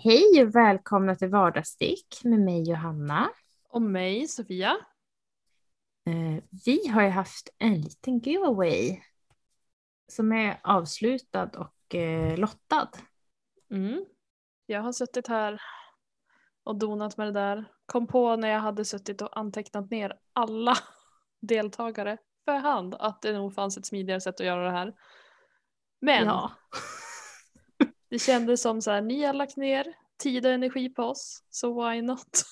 Hej och välkomna till Vardagsstick med mig Johanna. Och mig, Sofia. Eh, vi har ju haft en liten giveaway som är avslutad och eh, lottad. Mm. Jag har suttit här och donat med det där. Kom på när jag hade suttit och antecknat ner alla deltagare för hand att det nog fanns ett smidigare sätt att göra det här. Men Ja. Det kändes som så här, ni har lagt ner tid och energi på oss, så why not?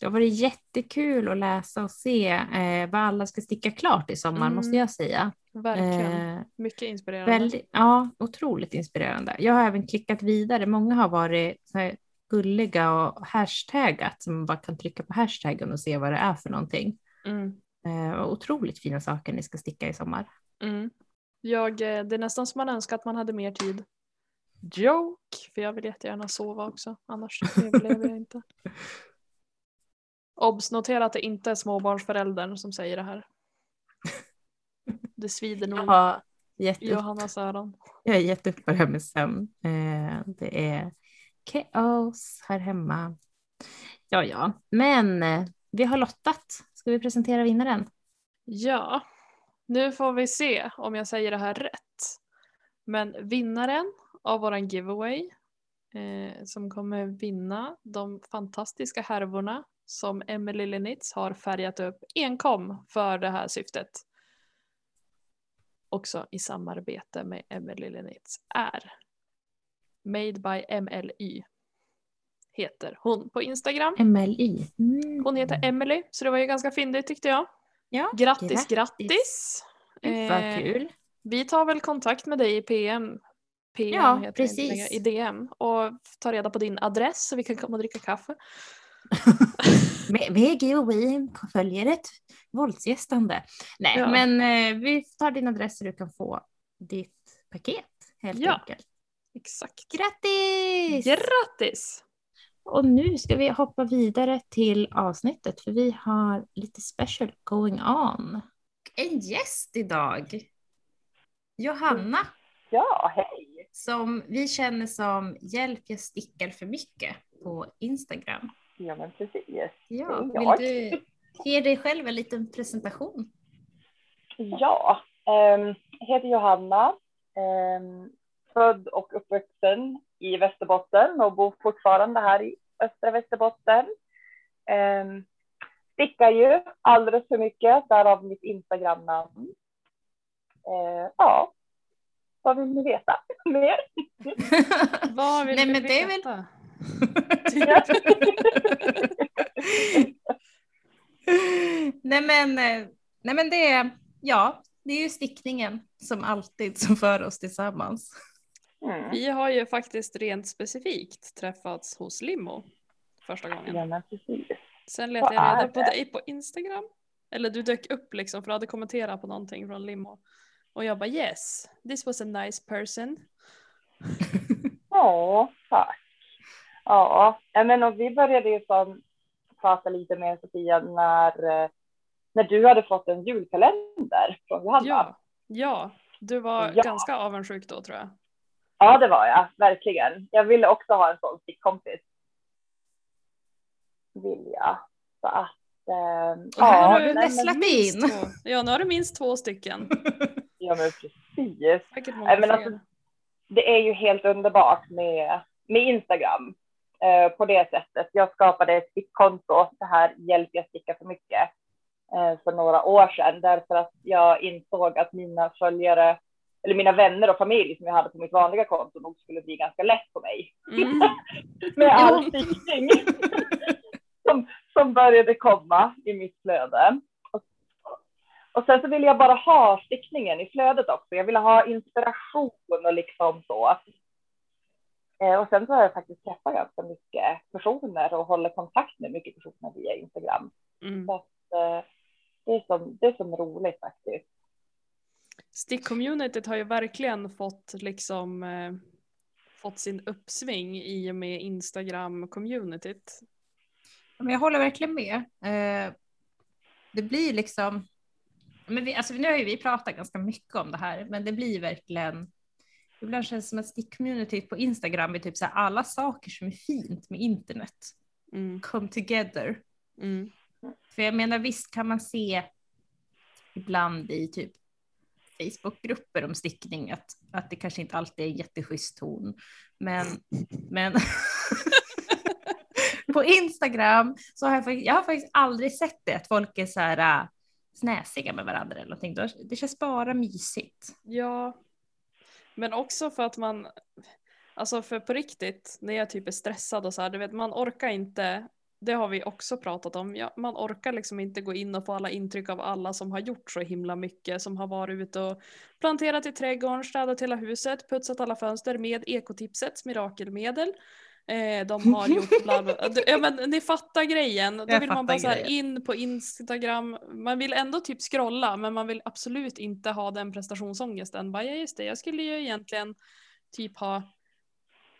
Det har varit jättekul att läsa och se eh, vad alla ska sticka klart i sommar Mm. måste jag säga. Verkligen. Eh, Mycket inspirerande. väldigt, ja, otroligt inspirerande. Jag har även klickat vidare. Många har varit gulliga och hashtaggat så man bara kan trycka på hashtaggen och se vad det är för någonting. Mm. Eh, otroligt fina saker ni ska sticka i sommar. Mm. Jag, eh, det är nästan som man önskar att man hade mer tid. Joke! För jag vill jättegärna sova också, annars överlever jag inte. Obs, notera att det inte är småbarnsföräldern som säger det här. Det svider nog Jag har gett Johannas öron. jag har gett upp på det här med sömn. Eh, det är kaos här hemma. Ja, ja, men eh, vi har lottat. Ska vi presentera vinnaren? Ja, nu får vi se om jag säger det här rätt. Men vinnaren av våran giveaway eh, som kommer vinna de fantastiska härvorna som Emily Lenitz har färgat upp enkom för det här syftet. Också i samarbete med Emily Lenitz är Made by MLY heter hon på Instagram. MLI. Mm. Hon heter Emily så det var ju ganska fyndigt tyckte jag. Ja, Grattis, grattis! Vad Eh, kul. Vi tar väl kontakt med dig i PM. PM Ja, heter inte precis. längre, i DM och tar reda på din adress så vi kan komma och dricka kaffe. Med giveaway följer ett våldsgästande. Nej, Ja. men eh, vi tar din adress så du kan få ditt paket helt Ja. enkelt. Exakt. Grattis! Grattis! Och nu ska vi hoppa vidare till avsnittet för vi har lite special going on. En gäst idag. Johanna, Ja, hej! Som vi känner som Hjälp jag stickar för mycket på Instagram. Ja, men precis. Ja, vill du ge dig själv en liten presentation? Ja, jag heter Johanna. ehm, född och uppvuxen i Västerbotten och bor fortfarande här i östra Västerbotten. Um, stickar ju alldeles för mycket, därav mitt Instagram-namn. Eh, ja, vad vill ni veta mer? Vad vill Nej, men det är väl- veta? Nej, men, eh, nej men det är, ja, det är ju stickningen som alltid som för oss tillsammans. Mm. Vi har ju faktiskt rent specifikt träffats hos Limo första gången. Ja. Sen letade jag reda på dig på Instagram. Eller du dök upp liksom för du hade kommenterat på någonting från Limo. Och jag bara yes, this was a nice person. Ja, tack. Ja, men och vi började ju som prata lite med Sofia när, eh, när du hade fått en julkalender från Johanna. Ja, ja, du var Ja. ganska avundsjuk då tror jag. Ja, det var jag verkligen. Jag ville också ha en sån stickkompis. Vill jag. Så att, eh, ja, har du du nej, men- nästlat minst in. två. Ja, nu har du minst två stycken. ja, men precis. Nej, men alltså, det är ju helt underbart med, med Instagram eh, på det sättet. Jag skapade ett stickkonto, det här Hjälp jag stickar för mycket, eh, för några år sedan därför att jag insåg att mina följare eller mina vänner och familj som jag hade på mitt vanliga konto nog skulle bli ganska lätt på mig Mm. med all stickning som, som började komma i mitt flöde. Och, sen så ville jag bara ha stickningen i flödet också. Jag ville ha inspiration och liksom så. Eh, Och sen så har jag faktiskt träffat ganska mycket personer och håller kontakt med mycket personer via Instagram. Mm. Så att, eh, det, är som, det är som roligt faktiskt. Stick-communityt har ju verkligen fått liksom eh, fått sin uppsving i och med Instagram-communityt. Men jag håller verkligen med. Eh, det blir liksom, men vi, alltså nu har ju vi pratat ganska mycket om det här, men det blir verkligen ibland känns det som att stick-communityt på Instagram är typ så här, alla saker som är fint med internet Mm. come together. Mm. För jag menar visst kan man se ibland i typ Facebookgrupper om stickning att, att det kanske inte alltid är en jätteschysst ton. Men, men på Instagram så har jag, faktiskt- jag har faktiskt aldrig sett det, att folk är så här snäsiga med varandra eller någonting. Då- Det känns bara mysigt. Ja, men också för att man, alltså för på riktigt, när jag typ är stressad och så här, du vet man orkar inte, det har vi också pratat om, ja, man orkar liksom inte gå in och få alla intryck av alla som har gjort så himla mycket, som har varit ute och planterat i trädgården, städat hela huset, putsat alla fönster med ekotipsets mirakelmedel. Eh, de har gjort bla bla. Ja men ni fattar grejen. Då vill man bara så här in på Instagram. Man vill ändå typ scrolla men man vill absolut inte ha den prestationsångesten. Bara, ja just det, jag skulle ju egentligen typ ha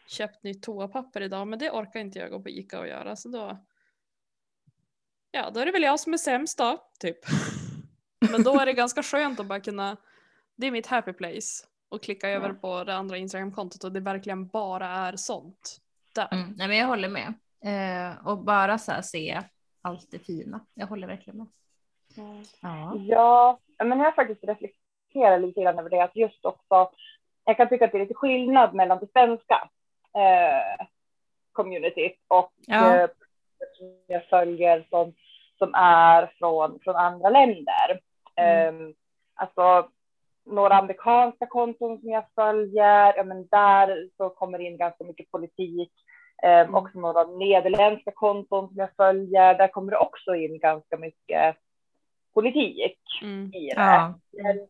köpt nytt toapapper idag men det orkar inte jag gå på Ica och göra så då Ja, då är det väl jag som är sämst då, typ. Men då är det ganska skönt att bara kunna Det är mitt happy place och klicka över på det andra Instagram-kontot och det verkligen bara är sånt. Där. Mm, nej, men jag håller med. Eh, och bara så här se allt det fina. Jag håller verkligen med. Ja. Ja, men jag har faktiskt reflekterat lite grann över det, att just också, jag kan tycka att det är lite skillnad mellan det svenska eh, communityt och Ja. eh, som jag följer som, som är från, från andra länder. Mm. Eh, alltså några amerikanska konton som jag följer, ja, men där så kommer det in ganska mycket politik. Eh, Mm. Också några nederländska konton som jag följer, där kommer det också in ganska mycket politik Mm. i det. Ja. Men-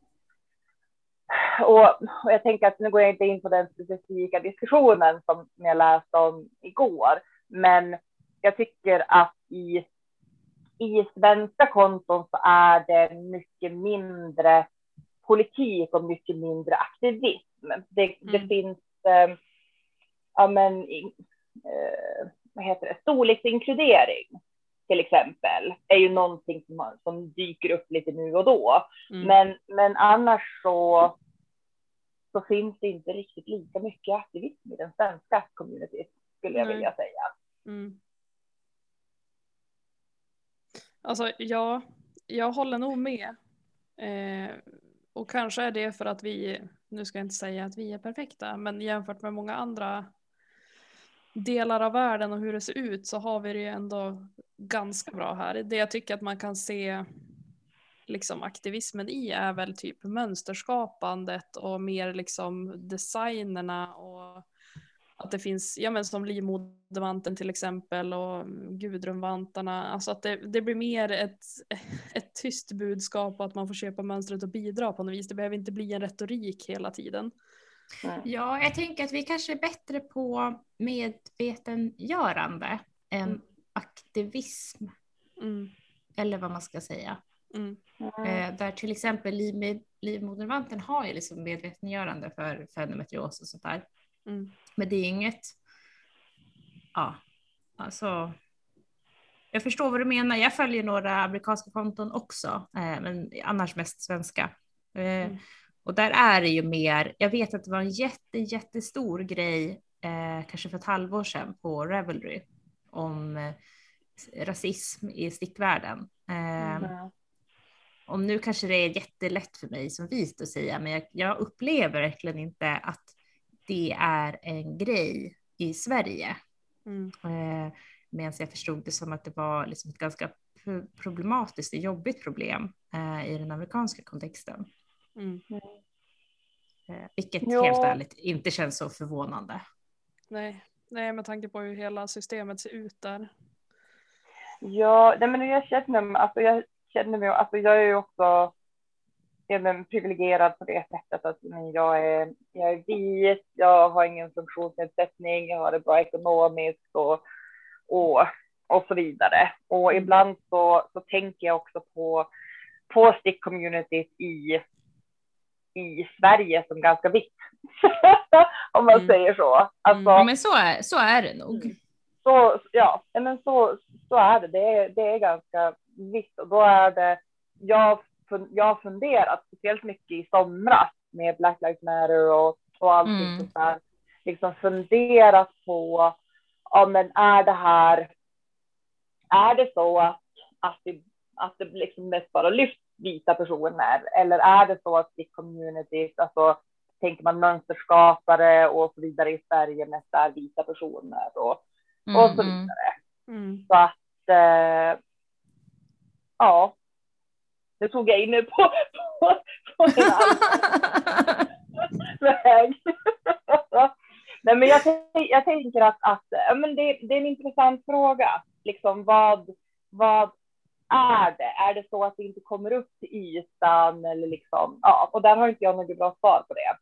Och, och jag tänker att nu går jag inte in på den specifika diskussionen som jag läste om igår, men jag tycker att i, i svenska konton så är det mycket mindre politik och mycket mindre aktivism. Det, det Mm. finns, eh, ja men, eh, vad heter det, storleksinkludering till exempel är ju någonting som, som dyker upp lite nu och då. Mm. Men, men annars så, så finns det inte riktigt lika mycket aktivism i den svenska communityn, skulle jag Nej. vilja säga. Mm. Alltså ja, jag håller nog med. Eh, och kanske är det för att vi, nu ska jag inte säga att vi är perfekta, men jämfört med många andra delar av världen och hur det ser ut så har vi det ju ändå ganska bra här. Det jag tycker att man kan se liksom aktivismen i är väl typ mönsterskapandet och mer liksom designerna och att det finns, ja men som livmodervanten till exempel och gudrunvantarna, alltså att det, det blir mer ett, ett tyst budskap och att man får köpa mönstret och bidra på något vis. Det behöver inte bli en retorik hela tiden. Ja, jag tänker att vi kanske är bättre på medvetengörande än Mm. aktivism, Mm, eller vad man ska säga. mm, Mm. Eh, där till exempel liv, livmodervanten har ju liksom medvetengörande för, för endometrios och sånt där. Mm, Men det är inget, ja, alltså. Jag förstår vad du menar. Jag följer några amerikanska konton också, eh, men annars mest svenska. Eh, Och där är det ju mer, jag vet att det var en jätte, jättestor grej, eh, kanske för ett halvår sedan på Revelry, om eh, rasism i stickvärlden. Eh, Mm. och nu kanske det är jättelätt för mig som vit att säga, men jag, jag upplever verkligen inte att det är en grej i Sverige. mm, Eh, Medan jag förstod det som att det var liksom ett ganska pro- problematiskt och jobbigt problem eh, i den amerikanska kontexten. mm. Eh, vilket Ja. helt ärligt inte känns så förvånande. Nej. Nej, med tanke på hur hela systemet ser ut där. Ja, nej, men jag känner mig, alltså jag känner mig, alltså jag är ju också ja, men, privilegierad på det sättet att men jag, är, jag är vit, jag har ingen funktionsnedsättning, jag har det bra ekonomiskt och, och, och så vidare. Och ibland så, så tänker jag också på, på stick-communityt i, i Sverige som ganska vitt. Om man Mm. säger så. Alltså, Ja, men så är, så är det nog. Mm. så, ja, men så, så är det. Det är, det är ganska vitt och då är det, jag, jag har funderat speciellt mycket i somras med Black Lives Matter och och alltid Mm. så här, liksom funderat på, ja men är det här, är det så att, att det, att det liksom mest bara lyfts vita personer eller är det så att i communities, alltså tänker man mönsterskapare och så vidare i Sverige mest är vita personer och, och så Mm, mm. vidare. Mm. Så att, eh, ja. Nu tog jag in er på, på, på en annan väg. Nej, men jag, jag tänker att, att ja, men det, det är en intressant fråga. Liksom, vad, vad är det? Är det så att det inte kommer upp till ytan? Eller liksom, ja, och där har inte jag något bra svar på det.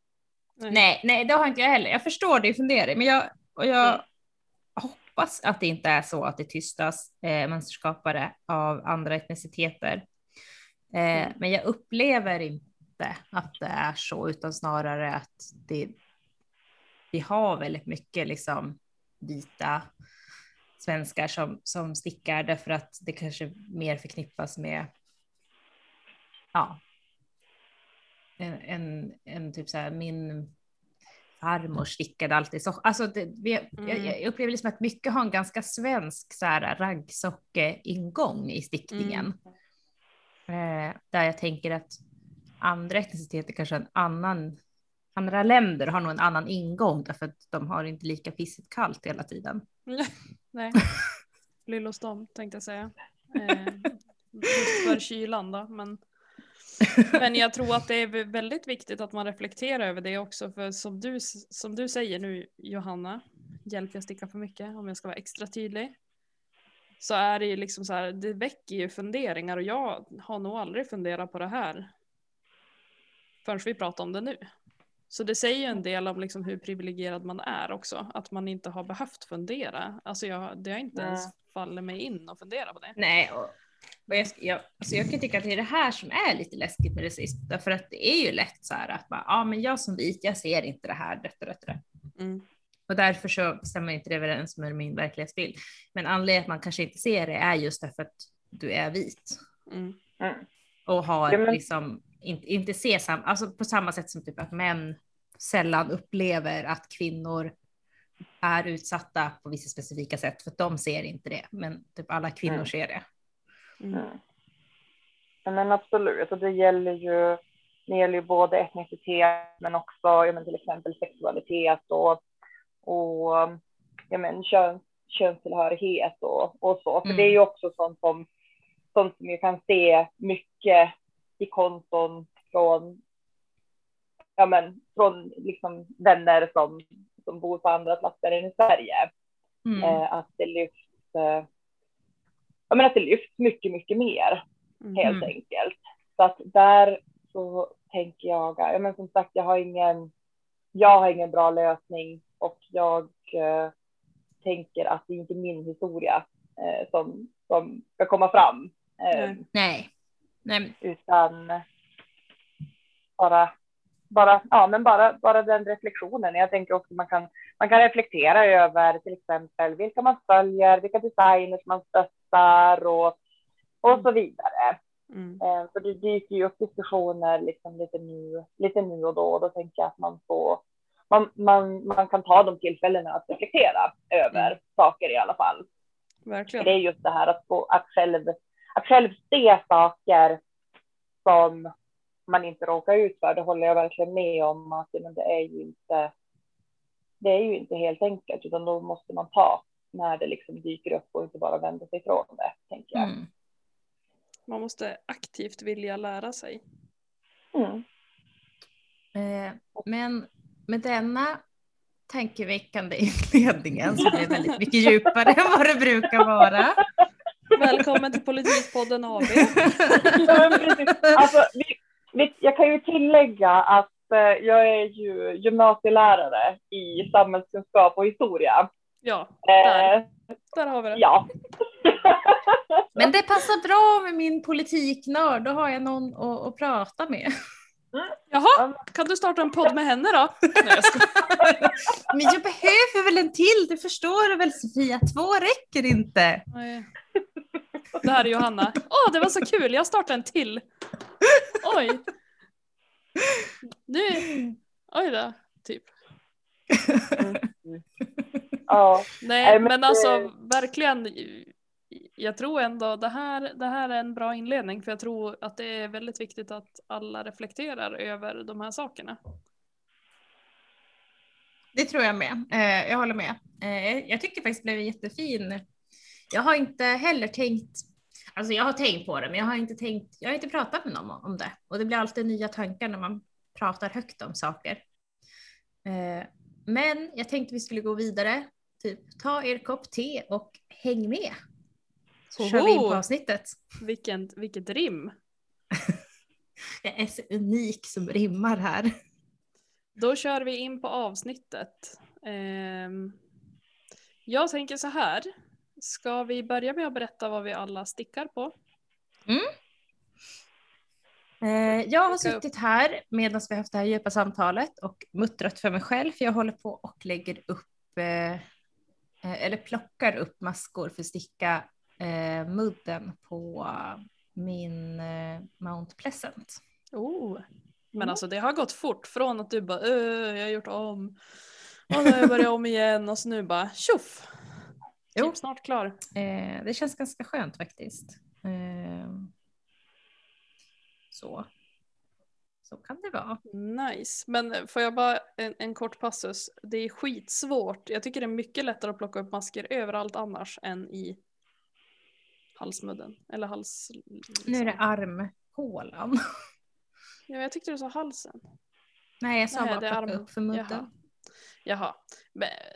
Nej, nej, det har inte jag heller. Jag förstår din fundering, men jag, och jag Mm. hoppas att det inte är så att det tystas eh, mönsterskapare av andra etniciteter. Eh, Mm. Men jag upplever inte att det är så, utan snarare att det, vi har väldigt mycket liksom vita svenskar som, som stickar därför att det kanske mer förknippas med ja, en, en, en typ så här, min farmor stickade alltid så. Alltså det, vi, jag, Mm. jag upplever liksom att mycket har en ganska svensk så här i stickningen. Eh, där jag tänker att andra etniciteter kanske en annan, andra länder har nog en annan ingång därför att de har inte lika pissigt kallt hela tiden. Nej. Lill hos dem tänkte jag säga. Eh, just för kylan då. Men, men jag tror att det är väldigt viktigt att man reflekterar över det också. För som du, som du säger nu Johanna, hjälp jag sticka för mycket om jag ska vara extra tydlig. Så är det ju liksom så här, det väcker ju funderingar och jag har nog aldrig funderat på det här. Förrän vi pratar om det nu. Så det säger ju en del om liksom hur privilegierad man är också. Att man inte har behövt fundera. Alltså jag, det har inte Nej. ens fallit mig in och fundera på det. Nej, och, och jag, jag, alltså jag kan tycka att det är det här som är lite läskigt med rasism, därför att det är ju lätt så här att bara, ja men jag som vit, jag ser inte det här, detta, detta. Mm. Och därför så stämmer inte det överens med min verklighetsbild. Men anledningen att man kanske inte ser det är just därför att du är vit Mm. Mm. och har Ja, men- liksom inte, inte ser sam, alltså på samma sätt som typ att män sällan upplever att kvinnor är utsatta på vissa specifika sätt för att de ser inte det, men typ alla kvinnor Mm. ser det. Mm. Mm. Ja, men absolut, och det gäller ju, det gäller ju både etnicitet men också ja, men till exempel sexualitet och, och ja, men kön, könstillhörighet och, och så. För Mm. det är ju också sånt som, sånt som vi kan se mycket i konton från, ja, men, från liksom vänner som, som bor på andra platser än i Sverige. Mm. Eh, att det lyfts, eh, ja, men att det lyfts mycket, mycket mer Mm. helt Mm. enkelt. Så att där så tänker jag, ja men som sagt, jag har ingen, jag har ingen bra lösning och jag eh, tänker att det är inte min historia eh, som, som ska komma fram. Eh, Nej. Nej. Utan bara, bara, ja, men bara, bara den reflektionen. Jag tänker också man kan, man kan reflektera över till exempel vilka man följer, vilka designers man stöttar och, och så vidare. Mm. För det dyker ju upp diskussioner liksom lite, nu, lite nu och då och då tänker jag att man får man, man, man kan ta de tillfällena att reflektera över Mm. saker i alla fall. Verkligen. Det är just det här att, få, att, själv, att själv se saker som man inte råkar ut för. Det håller jag verkligen med om att men det är ju inte. Det är ju inte helt enkelt, utan då måste man ta när det liksom dyker upp och inte bara vända sig ifrån det, tänker jag. Mm. Man måste aktivt vilja lära sig. Mm. Eh, men med denna tankeväckande inledningen som är väldigt mycket djupare än vad det brukar vara. Välkommen till Politikpodden AB. Alltså, vi, vi, jag kan ju tillägga att eh, jag är ju gymnasielärare i samhällskunskap och historia. Ja, där, Eh, där har vi det. ja. Men det passar bra med min politiknörd, då har jag någon att, att prata med. Jaha, kan du starta en podd med henne då? Nej, jag skojar. Men jag behöver väl en till, det förstår du väl Sofia? Två räcker inte. Nej. Det här är Johanna. Åh, det var så kul, jag startar en till. Oj. Du, oj då. typ. Ja, Nej men alltså verkligen. Jag tror ändå det här, det här är en bra inledning för jag tror att det är väldigt viktigt att alla reflekterar över de här sakerna. Det tror jag med. Eh, jag håller med. Eh, jag tycker faktiskt det blev jättefin. Jag har inte heller tänkt, alltså jag har tänkt på det, men jag har inte tänkt, jag har inte pratat med någon om det. Och det blir alltid nya tankar när man pratar högt om saker. Eh, men jag tänkte vi skulle gå vidare. Typ ta er kopp te och häng med. Så kör vi in på Oho! avsnittet. Vilken, vilket rim. Jag är så unik som rimmar här. Då kör vi in på avsnittet. Ehm, jag tänker så här. Ska vi börja med att berätta vad vi alla stickar på? Eh, jag har suttit här medan vi har haft det här djupa samtalet och muttrat för mig själv för jag håller på och lägger upp eh, eh, eller plockar upp maskor för att sticka eh, mudden på min eh, Mount Pleasant. Oh. Men Mm. alltså det har gått fort från att du bara "Öh, jag har gjort om. Och nu har jag börjat om igen och så nu bara tjoff. Jo. Typ snart klar. Eh, det känns ganska skönt faktiskt. Eh, så. Så kan det vara. Nice. Men får jag bara en, en kort passus. Det är skitsvårt. Jag tycker det är mycket lättare att plocka upp masker överallt annars än i halsmudden. Eller hals... Nu är det armhålan. Ja, jag tyckte du sa halsen. Nej, jag sa Nej, bara det plocka arm- upp för mudden. Jaha. Jaha.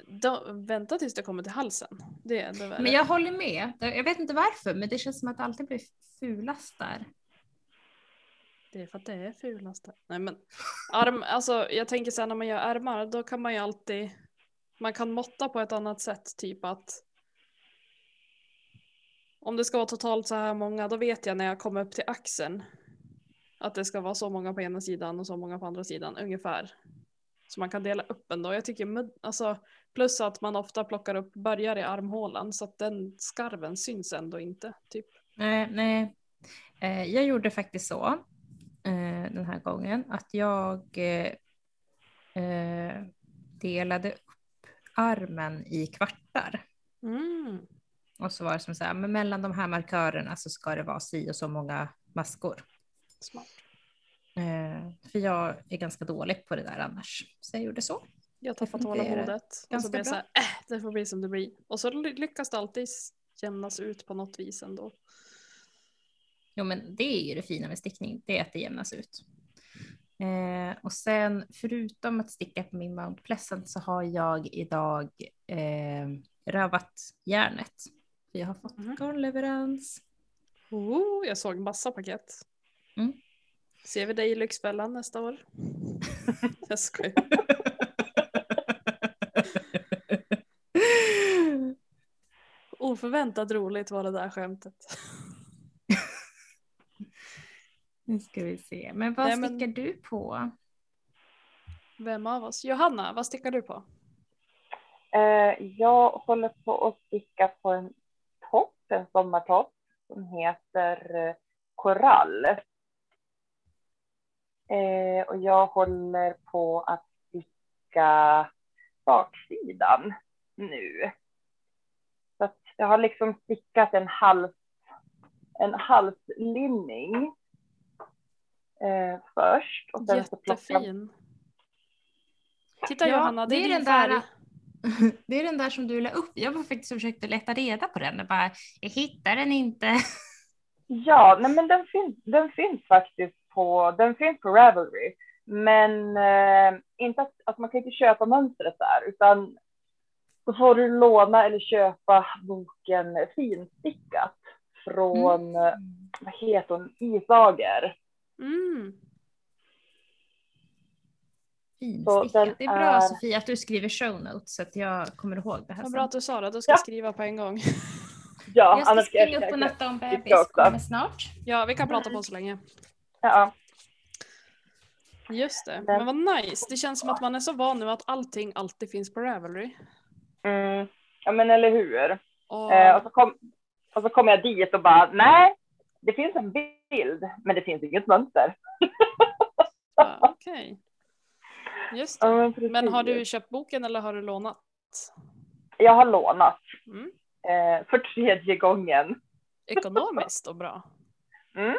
Då, vänta tills det kommer till halsen. Det värre. Men jag håller med. Jag vet inte varför, men det känns som att det alltid blir fulast där. Det är för att det är fulast där. Nej men arm, alltså jag tänker så här när man gör ärmar då kan man ju alltid man kan måtta på ett annat sätt typ att om det ska vara totalt så här många då vet jag när jag kommer upp till axeln att det ska vara så många på ena sidan och så många på andra sidan ungefär. Så man kan dela upp ändå. Jag tycker alltså plus att man ofta plockar upp börjar i armhålan så att den skarven syns ändå inte typ. Nej, nej. Eh, jag gjorde faktiskt så eh, den här gången att jag eh, delade upp armen i kvartar. Mm. Och så var det som så här, men mellan de här markörerna så ska det vara si och så många maskor. Smart. Eh, för jag är ganska dålig på det där annars. Så jag gjorde så. Jag tappar tålamodet. Och så blir jag så här, äh, det får bli som det blir. Och så ly- lyckas det alltid jämnas ut på något vis ändå. Jo, men det är ju det fina med stickning, det är att det jämnas ut. Eh, och sen förutom att sticka på min Mount Pleasant så har jag idag eh, rövat järnet. Jag har fått Mhm. garnleverans. Oh, jag såg massa paket. Mm. Ser vi dig i Lyxfällan nästa år? jag skojar. Oförväntat roligt var det där skämtet. nu ska vi se. Men vad Nej, men- stickar du på? Vem av oss? Johanna, vad stickar du på? Eh, jag håller på att sticka på en en sommartopp som heter eh, Korall. Eh, och jag håller på att sticka baksidan nu. Så att jag har liksom stickat en hals, en halslinning eh, först. Och sen så plockar, Jättefin. Titta Ja, Johanna, det, det är är din den där- färg. Det är den där som du la upp. Jag var faktiskt försökte leta reda på den och bara, jag hittar den inte. Ja, nej men den finns, den finns faktiskt på, den finns på Ravelry. Men eh, inte att, att man kan inte köpa mönstret där, utan då får du låna eller köpa boken Finstickat från, eh, vad heter hon, Isager. Mm. Så Finstickat. den Det är bra är- Sofia att du skriver show notes så att jag kommer ihåg det här Vad bra att du sa det, då ska Ja. jag skriva på en gång. Ja, Jag ska annars springa jag- upp och natta om bebis, kommer snart. Ja, vi kan prata på så länge. Ja, Just det, men vad nice. Det känns som att man är så van nu att allting alltid finns på Ravelry. mm, ja men eller hur. Och, Eh, och, så kom, och så kom jag dit och bara, nej, det finns en bild, men det finns inget mönster. ja, Okej. Just Ja, det. men, precis. Men har du köpt boken eller har du lånat? Jag har lånat Mm. eh, för tredje gången. Ekonomiskt och bra. Mm.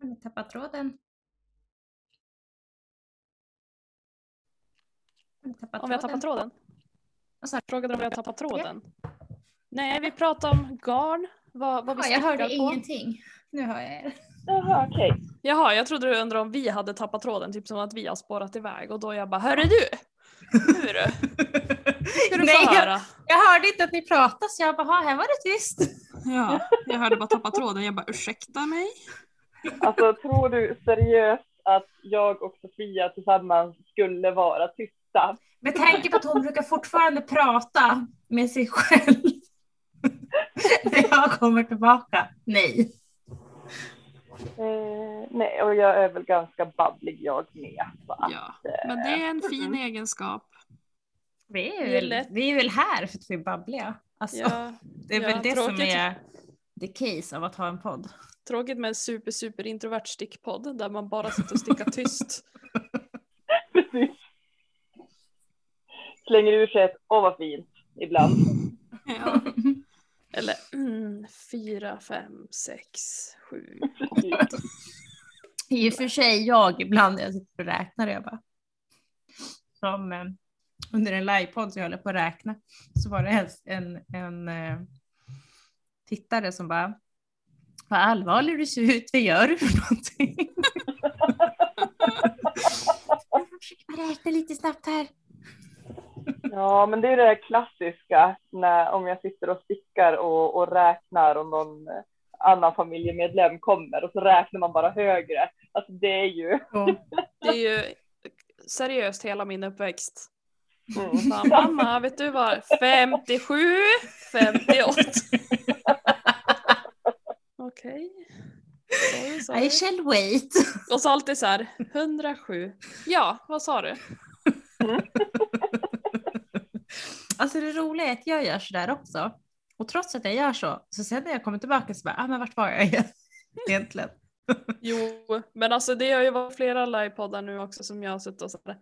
Har ni tappat tråden? Tappat Om vi har tappat tråden? Sa du? Frågade om vi har tappat tråden? Nej, vi pratar om garn. Vad, vad vi Ja, jag hörde på. ingenting. Nu hör jag er. Jaha, okej. Jaha, jag trodde du undrade om vi hade tappat tråden, typ som att vi har spårat iväg. Och då jag bara, hörru du! Du! Ska du Nej, få jag, höra. jag hörde inte att ni pratade så jag bara, "Ha, här var det tyst. Ja, jag hörde bara tappa tråden. Jag bara, ursäkta mig? Alltså tror du seriöst att jag och Sofia tillsammans skulle vara tysta? Med tanke på att hon brukar fortfarande prata med sig själv. När jag kommer tillbaka. Nej. Eh, nej, och jag är väl ganska babblig jag med. Så att, Ja, eh, men det är en fin mm. egenskap. Vi är, Det är väl, vi är väl här för att vi är babbliga. Alltså, Ja, det är ja, väl det som tråkigt. är the case av att ha en podd. tråkigt med en super, super introvert stickpodd där man bara sitter och stickar tyst. Precis. Slänger ur sig ett åh vad fint ibland. Ja. Eller mm, fyra, fem, sex, sju. Precis. I och för sig jag ibland när jag sitter och räknar jag bara. Som eh, under en livepodd som jag håller på att räkna så var det en, en, en eh, tittare som bara vad allvarlig du ser ut, vad gör du för någonting? jag försöker bara räkna lite snabbt här. Ja, men det är det där klassiska när, om jag sitter och stickar och, och räknar och någon eh, annan familjemedlem kommer och så räknar man bara högre. Alltså det är ju... Det är ju seriöst hela min uppväxt. Mm. Mamma, vet du vad? 57, 58. Okej. Sorry, I shall wait. Och så alltid så här, 107. Ja, vad sa du? Alltså det roliga är att jag gör sådär också. Och trots att jag gör så, så sen när jag kommer tillbaka så bara, ah, men vart var jag igen? egentligen? Jo, men alltså det har ju varit flera livepoddar nu också som jag har suttit och så här.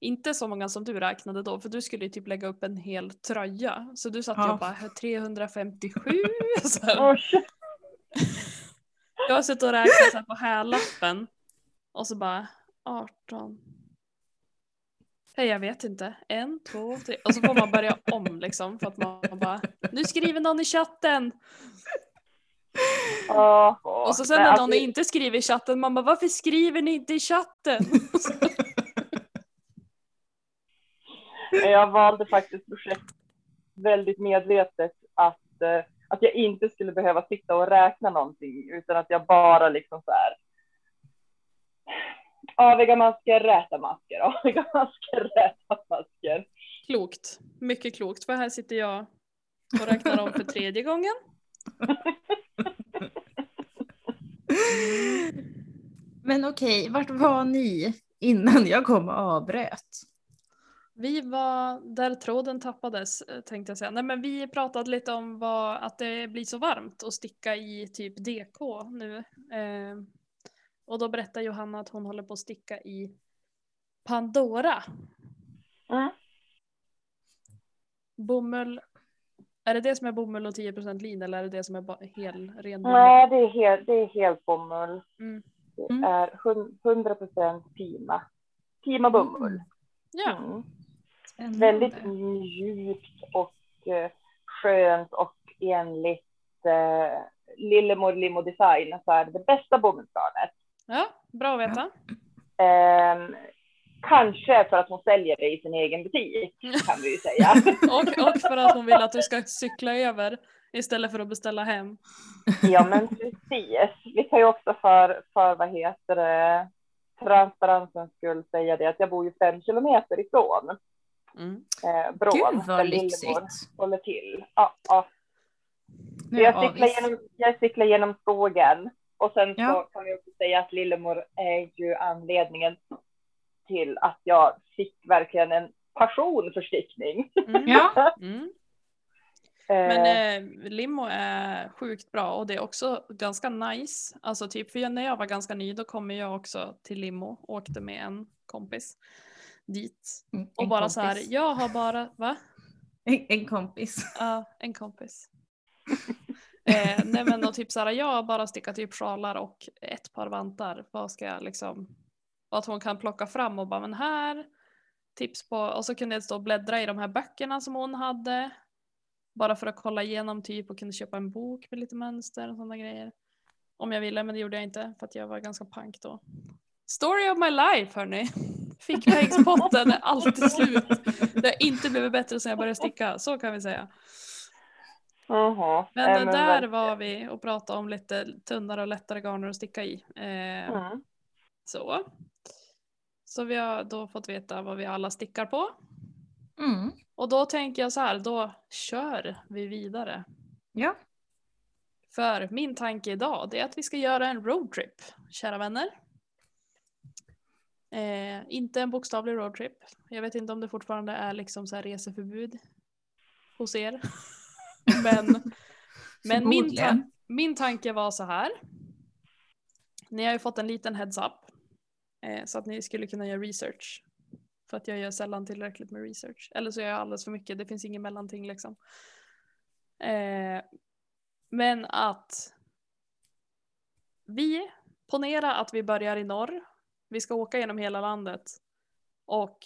Inte så många som du räknade då, för du skulle ju typ lägga upp en hel tröja. Så du satt ju Ja. och bara 357. Så här. Jag har suttit och räknat på hälappen. Och så bara 18. Nej jag vet inte. En, två, tre. Och så får man börja om liksom. För att man bara, nu skriver någon i chatten. Ja, Och så sen när alltså, någon inte skriver i chatten, man bara varför skriver ni inte i chatten? Jag valde faktiskt projekt väldigt medvetet att, eh, att jag inte skulle behöva sitta och räkna någonting utan att jag bara liksom så här. Aviga masker, räta masker, aviga masker, räta masker. Klokt. Mycket klokt. För här sitter jag och räknar om för tredje gången. Men okej, vart var ni innan jag kom och avbröt? Vi var där tråden tappades eh, tänkte jag säga. Nej men vi pratade lite om vad, att det blir så varmt att sticka i typ DK nu. Eh, och då berättar Johanna att hon håller på att sticka i Pandora. Mm. Bomull. Är det det som är bomull och 10% lin eller är det det som är hel ren bomull? Nej, det är helt, det är helt bomull. Mm. Det Mm. är hun- 100 procent Pima. Pima bomull. Ja, Mm. Väldigt mjukt och eh, skönt och enligt eh, Lillemor Limo Design så är det det bästa bomullsgarnet. Ja, bra att veta. Ehm, kanske för att hon säljer det i sin egen butik kan vi ju säga. Och, och för att hon vill att du ska cykla över istället för att beställa hem. ja men precis. Vi kan ju också för, för vad heter det, transparensens skull säga det att jag bor ju fem kilometer ifrån Mm. eh, bron Gud där vad Lillemor lyxigt. håller till. Ja, ja. Nu jag Jag cyklar, genom, jag cyklar genom skogen och sen så Ja. kan vi också säga att Lillemor är ju anledningen till att jag fick verkligen en passion för stickning. Mm. Ja, Mm. Men Eh, eh, limo är sjukt bra och det är också ganska nice. Alltså typ för när jag var ganska ny då kom jag också till limo och åkte med en kompis dit. Mm, Och bara så här, kompis. jag har bara, va? En, en kompis. Ja, en kompis. eh, nej men och typ så här, jag har bara stickat typ sjalar och ett par vantar. Vad ska jag liksom? Och att hon kan plocka fram och bara, men här. Tips på, och så kunde jag stå och bläddra i de här böckerna som hon hade. Bara för att kolla igenom typ och kunde köpa en bok med lite mönster och sådana grejer. Om jag ville, men det gjorde jag inte för att jag var ganska pank då. Story of my life hörni. Fickpengspotten är alltid slut. Det har inte blivit bättre sedan jag började sticka, så kan vi säga jaha. Men, Eh, där verkligen. var vi och pratade om lite tunnare och lättare garner att sticka i. Eh, Mm. Så. Så vi har då fått veta vad vi alla stickar på. Mm. Och då tänker jag så här, då kör vi vidare. Ja. För min tanke idag det är att vi ska göra en roadtrip, kära vänner. Eh, inte en bokstavlig roadtrip. Jag vet inte om det fortfarande är liksom så här reseförbud hos er. Men men min, ta- min tanke var så här. Ni har ju fått en liten heads up. Eh, så att ni skulle kunna göra research. För att jag gör sällan tillräckligt med research. Eller så gör jag alldeles för mycket. Det finns ingen mellanting liksom. Eh, men att vi, ponera att vi börjar i norr. Vi ska åka genom hela landet. Och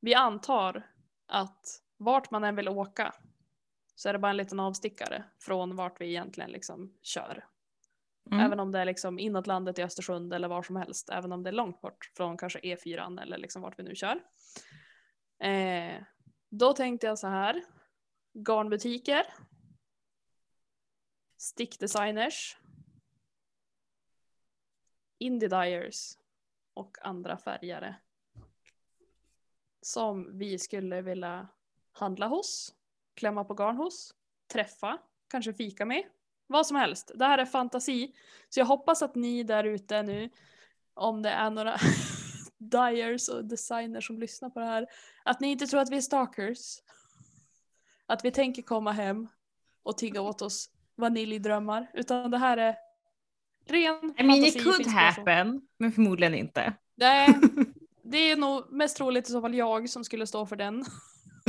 vi antar att vart man än vill åka så är det bara en liten avstickare från vart vi egentligen liksom kör. Mm. Även om det är liksom inåt landet i Östersund eller var som helst. Även om det är långt bort från kanske E4 eller liksom vart vi nu kör. Eh, då tänkte jag så här. Garnbutiker. Stickdesigners. Indie dyers. Och andra färgare. Som vi skulle vilja handla hos. Klämma på garn hos. Träffa. Kanske fika med. Vad som helst. Det här är fantasi. Så jag hoppas att ni där ute nu, om det är några dyers och designers som lyssnar på det här, att ni inte tror att vi är stalkers. Att vi tänker komma hem och tigga åt oss vaniljdrömmar. Utan det här är ren I mean it could happen, men förmodligen inte. Nej, det är nog mest troligt i så fall jag som skulle stå för den.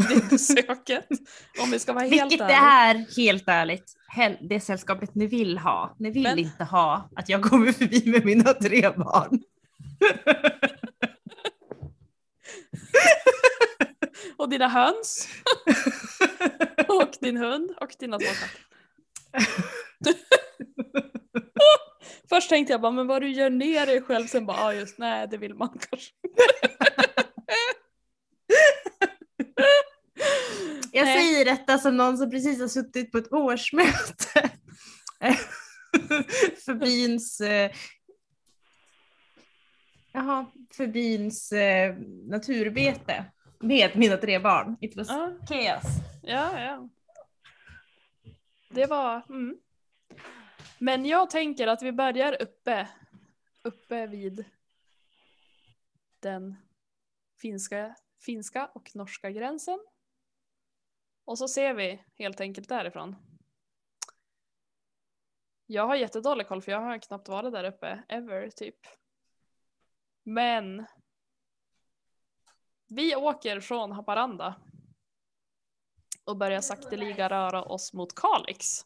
Det besöket. Om vi ska vara helt Vilket det ärliga. är, helt ärligt, det sällskapet ni vill ha. Ni vill Men- inte ha att jag kommer förbi med mina tre barn. Och dina höns. och din hund och dina katter. Först tänkte jag bara, men vad du gör ner dig själv, sen bara, ja just nej det vill man kanske. Jag Nej. säger detta som någon som precis har suttit på ett årsmöte för byns, eh, jaha, för byns eh, naturbete med mina tre barn. It was Ja, chaos. ja, ja. Det var, mm. Men jag tänker att vi börjar uppe, uppe vid den finska, finska och norska gränsen. Och så ser vi helt enkelt därifrån. Jag har jättedålig koll för jag har knappt varit där uppe ever typ. Men vi åker från Haparanda och börjar sakteliga röra oss mot Kalix.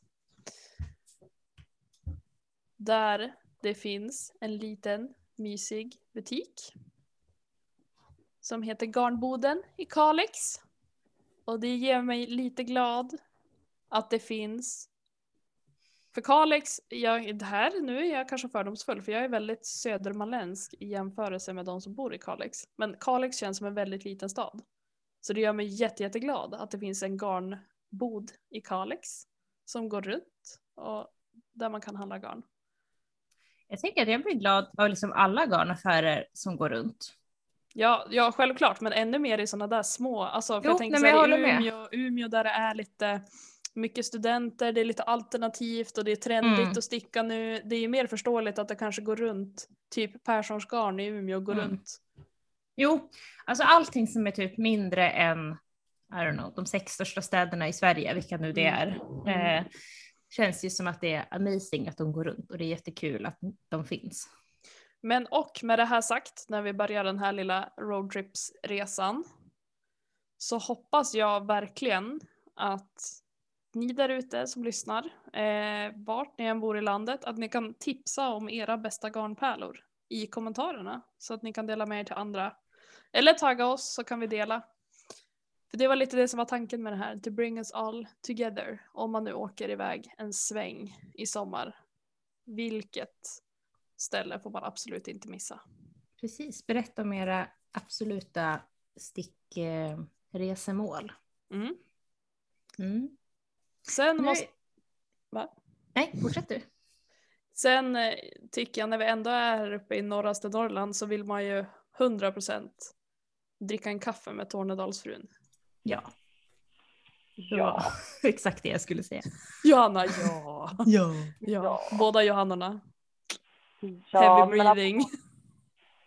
Där det finns en liten mysig butik som heter Garnboden i Kalix. Och det ger mig lite glad att det finns för Kalix, jag, det här, nu är jag kanske fördomsfull för jag är väldigt södermanländsk i jämförelse med de som bor i Kalix. Men Kalix känns som en väldigt liten stad. Så det gör mig jätte, jätteglad att det finns en garnbod i Kalix som går runt och där man kan handla garn. Jag tänker att jag blir glad av liksom alla garnaffärer som går runt. Ja, ja, självklart, men ännu mer i sådana där små, alltså för Jo, jag tänker nej, så men jag här, i. Umeå, Umeå där det är lite mycket studenter, det är lite alternativt och det är trendigt Mm. att sticka nu. Det är ju mer förståeligt att det kanske går runt, typ Perssons garn i Umeå går Mm. runt. Jo, alltså allting som är typ mindre än I don't know, de sex största städerna i Sverige, vilka nu det är. Eh, känns ju som att det är amazing att de går runt och det är jättekul att de finns. Men och med det här sagt, när vi börjar den här lilla roadtripsresan så hoppas jag verkligen att ni där ute som lyssnar, eh, vart ni än bor i landet, att ni kan tipsa om era bästa garnpärlor i kommentarerna så att ni kan dela med er till andra. Eller tagga oss så kan vi dela. För det var lite det som var tanken med det här, to bring us all together. Om man nu åker iväg en sväng i sommar. Vilket ställe får man absolut inte missa. Precis, berätta om era absoluta stickresemål. Mm. Mm. Sen Nu- måste Va? Nej, fortsätt du. Sen eh, tycker jag när vi ändå är uppe i norraste Norrland så vill man ju 100% dricka en kaffe med Tornedalsfrun. Ja, Ja. exakt det jag skulle säga. Johanna, ja. Ja. ja. Båda Johannorna. Ja Heavy men, att- breathing.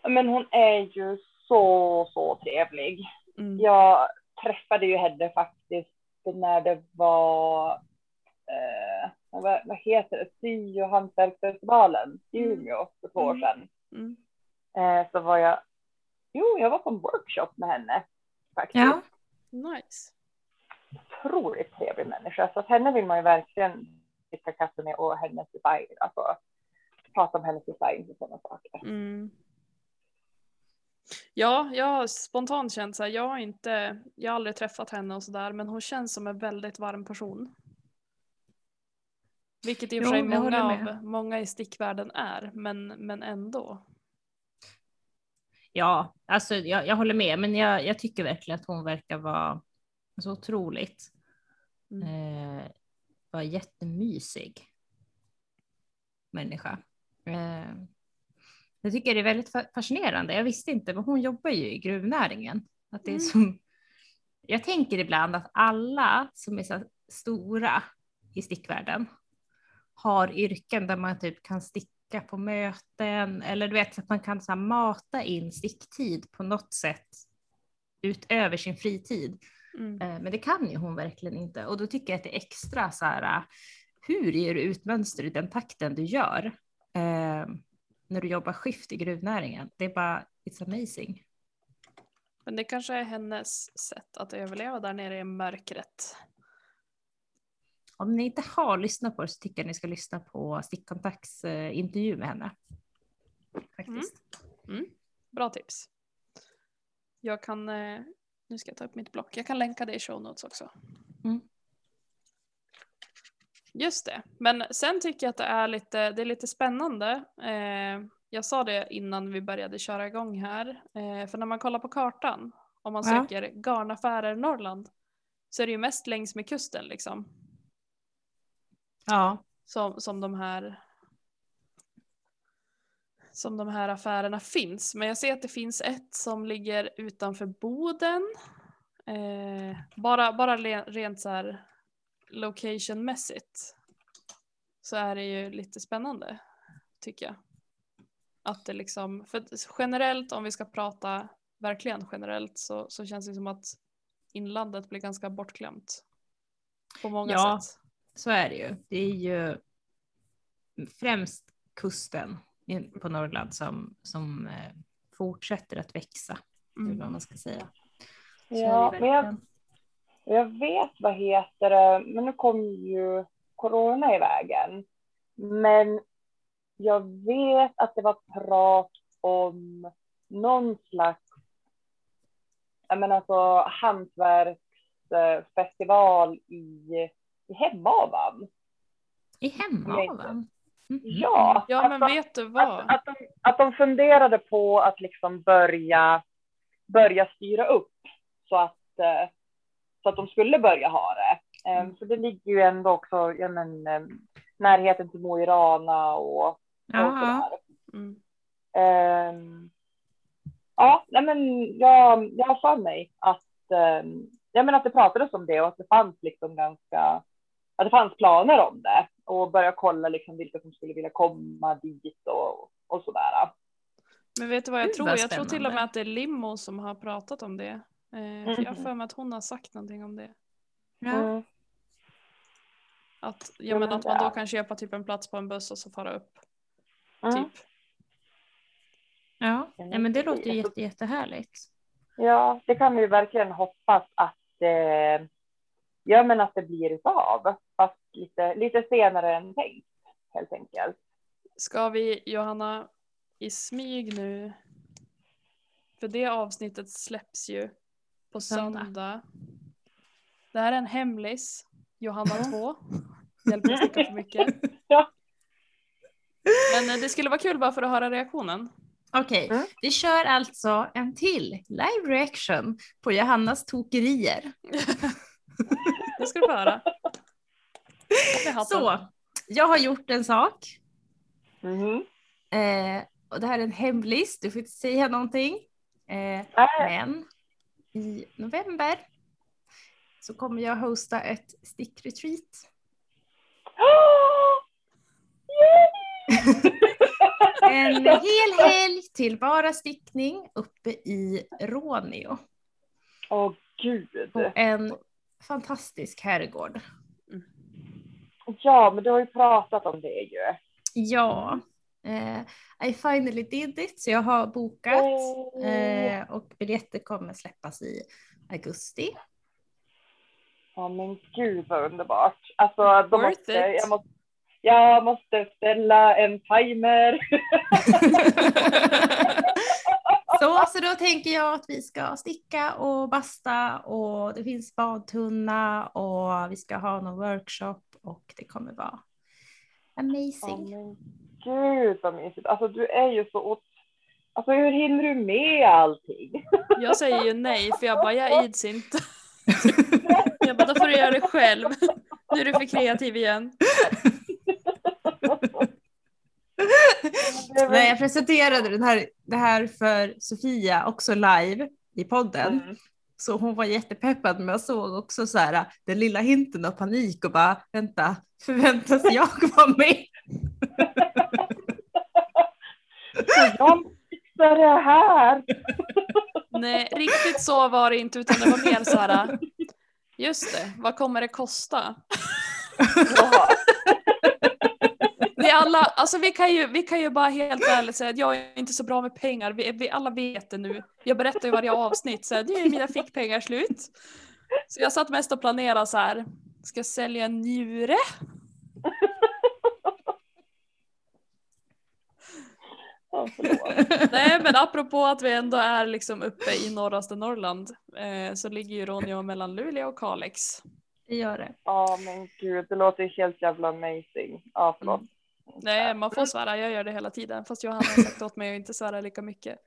men hon är ju så, så trevlig. Mm. Jag träffade ju henne faktiskt när det var, eh, vad, vad heter det, sy och hantverksfestivalen i Mm. Umeå för två år Mm. sedan. Mm. Eh, så var jag, jo jag var på en workshop med henne faktiskt. Ja. Nice. Otroligt trevlig människa. Så att henne vill man ju verkligen dricka kaffe med och hennes design, alltså prata om hennes design och sådana saker. Mm. Ja, jag har spontant känt så här, jag har inte, jag har aldrig träffat henne och sådär, men hon känns som en väldigt varm person. Vilket i och för sig många, av, många i stickvärlden är, men, men ändå. Ja, alltså jag, jag håller med, men jag, jag tycker verkligen att hon verkar vara så otroligt. Mm. Eh, var jättemysig människa. Eh, jag tycker det är väldigt fa- fascinerande. Jag visste inte, men hon jobbar ju i gruvnäringen. Att det är Mm. som, jag tänker ibland att alla som är så stora i stickvärlden har yrken där man typ kan sticka på möten eller du vet att man kan så mata in sticktid på något sätt utöver sin fritid. Mm. Eh, Men det kan ju hon verkligen inte och då tycker jag att det är extra så här. Hur ger du ut mönster i den takten du gör eh, när du jobbar skift i gruvnäringen? Det är bara it's amazing. Men det kanske är hennes sätt att överleva där nere i mörkret. Om ni inte har lyssnat på det så tycker jag ni ska lyssna på Stickkontakts intervju med henne. Faktiskt. Bra tips. Jag kan, eh, nu ska jag ta upp mitt block, jag kan länka det i show notes också. Mm. Just det, men sen tycker jag att det är lite, det är lite spännande. Eh, jag sa det innan vi började köra igång här, eh, för när man kollar på kartan, om man Ja. söker garnaffärer Norrland, så är det ju mest längs med kusten liksom. Ja, som, som de här som de här affärerna finns. Men jag ser att det finns ett som ligger utanför Boden. Eh, bara bara rent så här locationmässigt så är det ju lite spännande tycker jag. Att det liksom, för generellt om vi ska prata verkligen generellt så, så känns det som att inlandet blir ganska bortglömt. På många Ja. sätt. så är det ju. Det är ju främst kusten på Norrland som, som eh, fortsätter att växa. Mm. Vad man ska säga. Så Ja, men jag. Jag vet vad heter det, men nu kom ju corona i vägen. Men jag vet att det var prat om någon slags, jag menar alltså hantverksfestival i, i Hemavan. I Hemavan? Mhm. Ja, Ja men alltså- vet du vad? att, att, de, att de funderade på att liksom börja, börja styra upp så att, eh, så att de skulle börja ha det. Eh, Mm. För det ligger ju ändå också ja, men, eh, närheten till Mo i Rana och, och sådär. Mm. Ehm, ja, nej men jag, jag har för mig att, um, jag menar att det pratades om det och att det fanns liksom ganska, att det fanns planer om det och börja kolla liksom vilka som skulle vilja komma dit och, och sådär. Men vet du vad jag tror? Jag tror till och med att det är Limo som har pratat om det. För jag har Mhm. för mig att hon har sagt någonting om det. Ja. Mm. Att, ja, men att man då kan köpa typ en plats på en buss och så fara upp. Mm. Typ. Ja. Ja, men ja, men det låter ju jätte, jättehärligt. Ja, det kan vi ju verkligen hoppas att, eh, ja, men att det blir utav. Fast lite, lite senare än tänkt, helt enkelt. Ska vi Johanna i smyg nu? För det avsnittet släpps ju på Söndag. söndag. Det här är en hemlis. Johanna Mm. 2. Hjälper att sticka för mycket. Ja. Men eh, det skulle vara kul bara för att höra reaktionen. Okej, Mm. vi kör alltså en till live reaction på Johannas tokerier. Det ska du få höra. Så, jag har gjort en sak. Mhm. Eh, och det här är en hemlis, du får inte säga någonting. Eh, Nej. men i november så kommer jag hosta ett stickretreat. En hel helg till bara stickning uppe i Råneå. Åh gud. På en fantastisk herrgård. Ja, men du har ju pratat om det ju. Ja, I finally did it. Så jag har bokat eh, och biljetter kommer släppas i augusti. Ja men gud vad underbart. Alltså, då måste, jag, måste, jag måste ställa en timer. så, så då tänker jag att vi ska sticka och basta och det finns badtunna och vi ska ha någon workshop och det kommer vara amazing. men gud vad mysigt. Alltså du är ju så åt... Alltså hur hinner du med allting? Jag säger ju nej för jag bara, jag ids inte. Jag bara, då får du göra det själv. Nu är du för kreativ igen. När jag presenterade den här, det här för Sofia också live i podden Mm. så hon var jättepeppad men jag såg också så här den lilla hinten av panik och bara vänta, förväntas jag vara med? Jag fixar det här. Nej, riktigt så var det inte utan det var mer så här. Just det, vad kommer det kosta? Ja. Vi alla, alltså vi kan ju, vi kan ju bara helt ärligt säga att jag är inte så bra med pengar. Vi, vi alla vet det nu. Jag berättar ju varje avsnitt så här, nu är mina fickpengar slut. Så jag satt mest och planerade så här. Ska jag sälja en njure? Nej men apropå att vi ändå är liksom uppe i norraste Norrland eh, så ligger ju Ronja mellan Luleå och Kalix. Det gör det. Ja men gud, det låter ju helt jävla amazing. Ja förlåt. Nej man får svära, jag gör det hela tiden fast Johanna har sagt åt mig att inte svära lika mycket.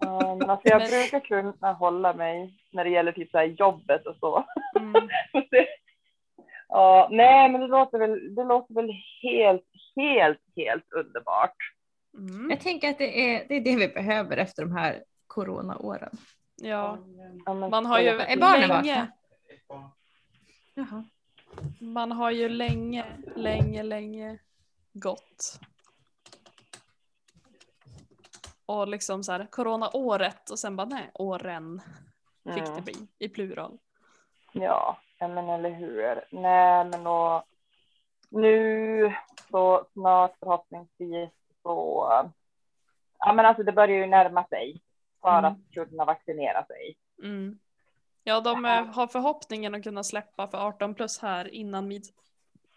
Men alltså jag Men- brukar kunna hålla mig när det gäller typ så här jobbet och så. Mm. Ja, nej men det låter väl, det låter väl helt, helt, helt underbart. Mm. Jag tänker att det är, det är det vi behöver efter de här coronaåren. Ja, man har ju Är barnen länge? Jaha. man har ju länge, länge, länge gått. Och liksom så här, coronaåret och sen bara nej, åren fick det Mm. bli i plural. Ja, ja, men eller hur. Nej, men och nu så snart förhoppningsvis så. Ja, men alltså det börjar ju närma sig för Mm. att kunna vaccinera sig. Mm. Ja, de eh, har förhoppningen att kunna släppa för 18 plus här innan mid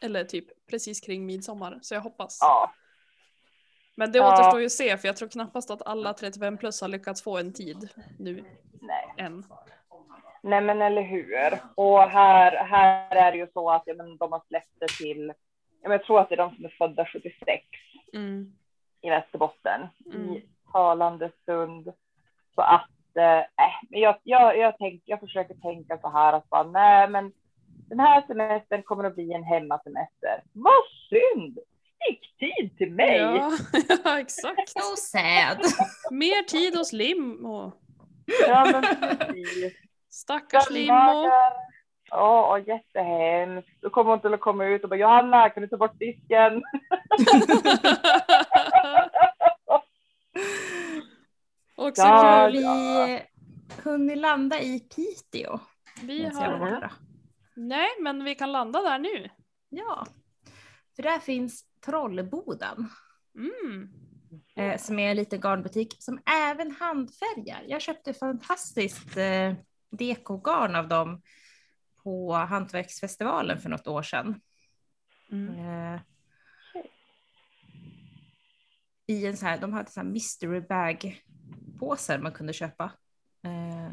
eller typ precis kring midsommar. Så jag hoppas. Ja, Men det Ja. återstår ju att se för jag tror knappast att alla 35 plus har lyckats få en tid nu nej. än. Nej, men eller hur. Och här, här är det ju så att ja, men de har släppt det till. Ja, men jag tror att det är de som är födda 76 Mm. i Västerbotten Mm. i talande stund. Så att eh, men jag, jag, jag, tänk, jag försöker tänka så här att bara, nej, men den här semestern kommer att bli en hemmasemester. Vad synd! Sticktid till mig! Ja, ja, exakt. So sad. Mer tid hos Limo. Ja, men precis. Stackars Limo. Ja, oh, jättehemskt. Då kommer hon till att komma ut och bara Johanna, kan du ta bort disken? Och så Ja, kul. vi hunnit landa i Piteå? Vi har... Nej, men vi kan landa där nu. Ja, för där finns Trollboden Mm. eh, som är en liten garnbutik som även handfärgar. Jag köpte fantastiskt eh, dekogarn av dem på Hantverksfestivalen för något år sedan. Mm. Eh, I en så här, de hade så här mystery bag påsar man kunde köpa. Eh,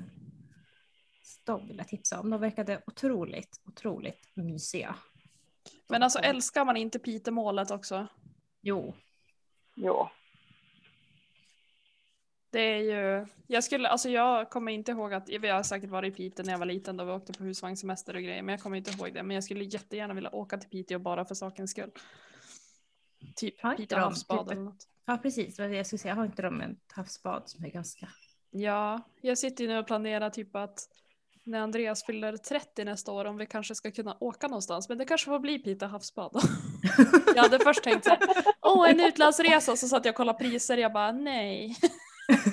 så de vill jag tipsa om. De verkade otroligt, otroligt mysiga. Men alltså älskar man inte Pitemålet också? Jo, Jo. Det är ju, jag skulle, alltså jag kommer inte ihåg att, vi har säkert varit i Piteå när jag var liten då vi åkte på husvagnssemester och grejer, men jag kommer inte ihåg det. Men jag skulle jättegärna vilja åka till Piteå bara för sakens skull. Typ Har Piteå havsbad typ eller något. ja precis. Jag skulle säga, har inte de ett havsbad som är ganska... Ja, jag sitter ju nu och planerar typ att när Andreas fyller 30 nästa år om vi kanske ska kunna åka någonstans. Men det kanske får bli Piteå havsbad. jag hade först tänkt så här, åh en utlandsresa, så satt jag och kollade priser jag bara nej.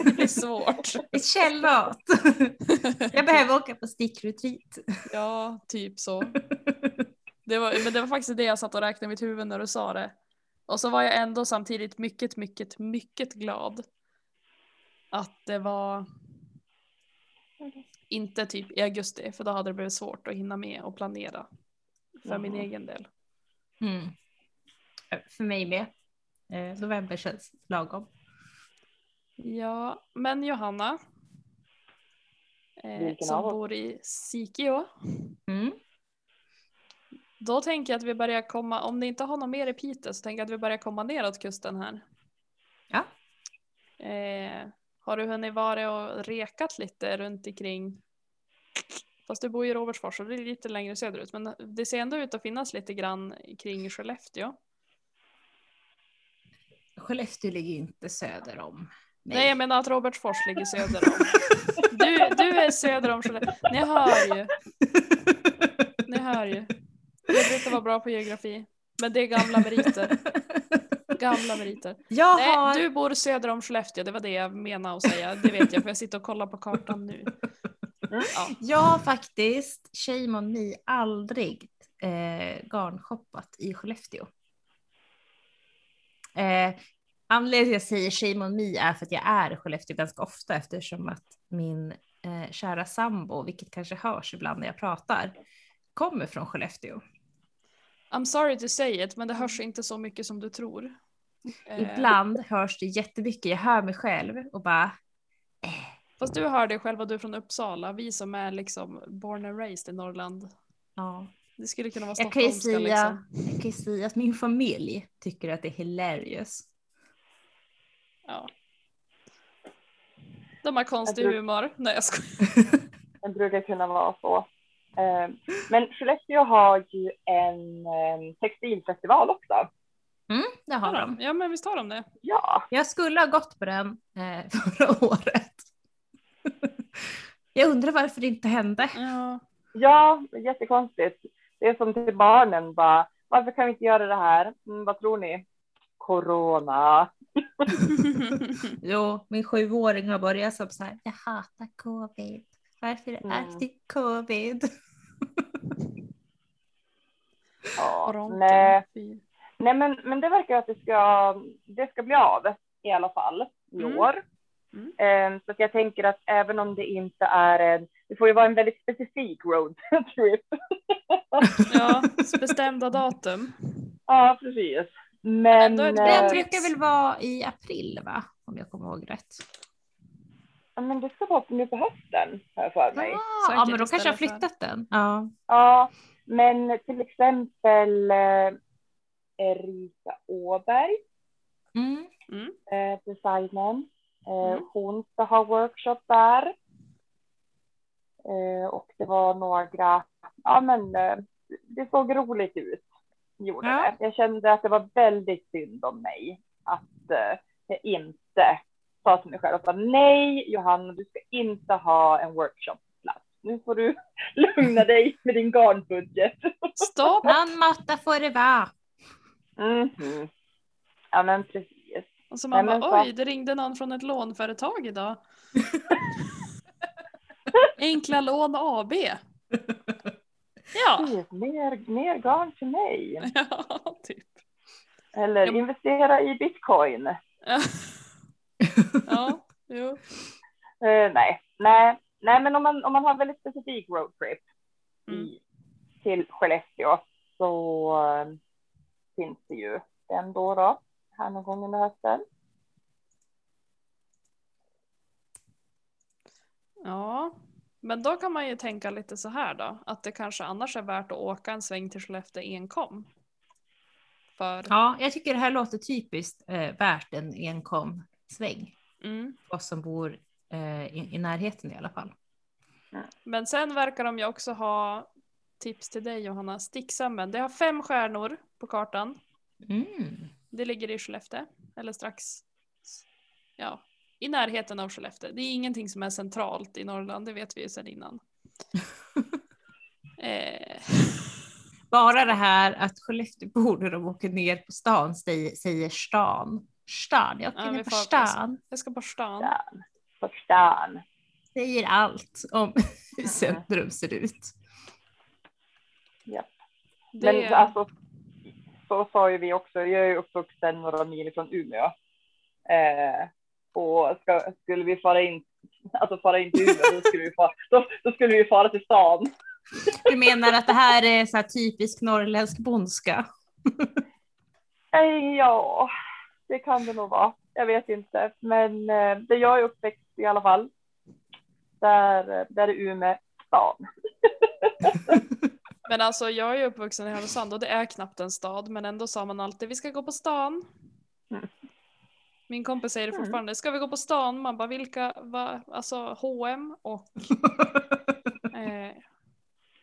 Det blir svårt. Ett källmat! jag behöver åka på stickretreat. Ja, typ så. Det var, men det var faktiskt det jag satt och räknade i mitt huvud när du sa det. Och så var jag ändå samtidigt mycket, mycket, mycket glad. Att det var inte typ i augusti, för då hade det blivit svårt att hinna med och planera. För min Mhm. egen del. Mm. För mig med. Eh, november känns lagom. Ja, men Johanna. Eh, som bor i Sikio. Mm. Då tänker jag att vi börjar komma, om ni inte har något mer i Piteå så tänker jag att vi börjar komma neråt kusten här. Ja. Eh, har du hunnit vara och rekat lite runt omkring? Fast du bor i Robertsfors och det är lite längre söderut. Men det ser ändå ut att finnas lite grann kring Skellefteå. Skellefteå ligger inte söder om mig. Nej, jag menar att Robertsfors ligger söder om. Du, du är söder om Skellefteå. Ni hör ju. Ni hör ju. Jag brukar vara bra på geografi. Men det är gamla meriter. Gamla meriter. jag Nej, har... du bor söder om Skellefteå, det var det jag menade att säga. Det vet jag för jag sitter och kollar på kartan nu. Ja. Jag har faktiskt, shame on me, aldrig eh, garnshoppat i Skellefteå. Eh, anledningen till att jag säger shame on me är för att jag är i Skellefteå ganska ofta eftersom att min eh, kära sambo, vilket kanske hörs ibland när jag pratar, kommer från Skellefteå. I'm sorry to say it, men det hörs inte så mycket som du tror. Eh, Ibland hörs det jättemycket, jag hör mig själv och bara Fast du hör dig själv och du är från Uppsala. Vi som är liksom born and raised i Norrland. ja. Det skulle kunna vara Jag kan, ju stockholmska säga, liksom. jag kan ju säga att min familj tycker att det är hilarious. Ja. De har konstig Jag tror- humor. Nej jag skojar. Det brukar kunna vara så. Eh, Men Skellefteå har ju en eh, textilfestival också. Mm, det har Har de. de? Ja men visst har de det. Ja, Jag skulle ha gått på den eh, förra året. jag undrar varför det inte hände. Ja. ja, jättekonstigt. Det är som till barnen bara, varför kan vi inte göra det här? Mm, vad tror ni? Corona. Jo, min sjuåring har börjat som så här, jag hatar covid. Varför är det Mm. alltid covid? Ja, nej, nej men, men det verkar att det ska, det ska bli av i alla fall i Mm. år. Mm. Eh, Så att jag tänker att även om det inte är en, det får ju vara en väldigt specifik roadtrip. Ja, bestämda datum. Ja, precis. Men eh, Den tips. brukar väl vara i april va? Om jag kommer ihåg rätt. Ja, men det ska vara nu på hösten, har jag för mig. Ah, ja, men då kanske jag för- flyttat den. Ja. Ja, men till exempel eh, Erika Åberg, Mm. Mm. eh, designern, eh, Mm. hon ska ha workshop där. Eh, och det var några, ja men eh, det såg roligt ut. Gjorde Ja. det. Jag kände att det var väldigt synd om mig att eh, jag inte sa till mig själv att nej Johanna, du ska inte ha en workshopplats. Nu får du lugna dig med din garnbudget. Stopp! Någon måtta får det vara. Mhm. Ja men precis. Och så man Nej, bara så- oj, det ringde någon från ett lånföretag idag. Enkla lån AB. Ja, Mer, mer garn till mig. ja typ. Eller Ja, investera i bitcoin. Ja, ja jo. Eh, nej, nej, nej, men om man, om man har väldigt specifik roadtrip Mm. till Skellefteå så eh, finns det ju den då, då här någon gång under hösten. Ja, men då kan man ju tänka lite så här då, att det kanske annars är värt att åka en sväng till Skellefteå enkom. För, Ja, jag tycker det här låter typiskt eh, värt en enkom sväng. mm. Oss som bor eh, i, i närheten i alla fall. Men sen verkar de ju också ha tips till dig Johanna, Sticksammen. Det har fem stjärnor på kartan. Mm. Det ligger i Skellefteå, eller strax, ja, i närheten av Skellefteå. Det är ingenting som är centralt i Norrland, det vet vi ju sedan innan. eh, Bara det här att Skelleftebor när de åker ner på stan säger, stan. Stan, jag åker Ja, ner på stan. jag ska på stan. Stan. På stan. Säger allt om hur centrum ser ut. Det, Men alltså, så sa ju vi också, jag är ju uppvuxen några mil från Umeå. Eh, och ska, skulle vi fara in, alltså fara in till Umeå, då skulle vi fara, då, då skulle vi fara till stan. Du menar att det här är så här typisk norrländsk bondska? Eh, ja, det kan det nog vara. Jag vet inte, men eh, där jag är uppväxt i alla fall, där, där är Umeå stan. Men alltså jag är uppvuxen i Härnösand och det är knappt en stad men ändå sa man alltid vi ska gå på stan. Min kompis säger det Mm. fortfarande, ska vi gå på stan? Man bara vilka, va? alltså H&M och eh,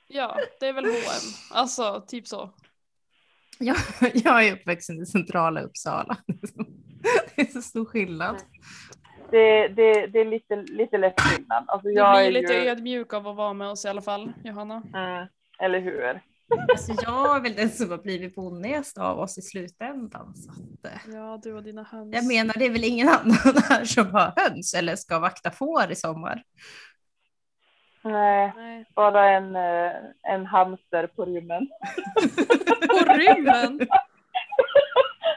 ja det är väl H&M. alltså typ så. Jag, jag är uppvuxen i centrala Uppsala. Det är så stor skillnad. Det, det, det är lite, lite lätt skillnad. Alltså Du jag är blir lite ju, ödmjuk av att vara med oss i alla fall Johanna. mm, eller hur? Alltså jag är väl den som har blivit bonnigast av oss i slutändan. Så att, eh, Ja du och dina höns. jag menar, det är väl ingen annan här som har höns eller ska vakta får i sommar. Nej, Nej. bara en, eh, en hamster på rymmen. På rymmen!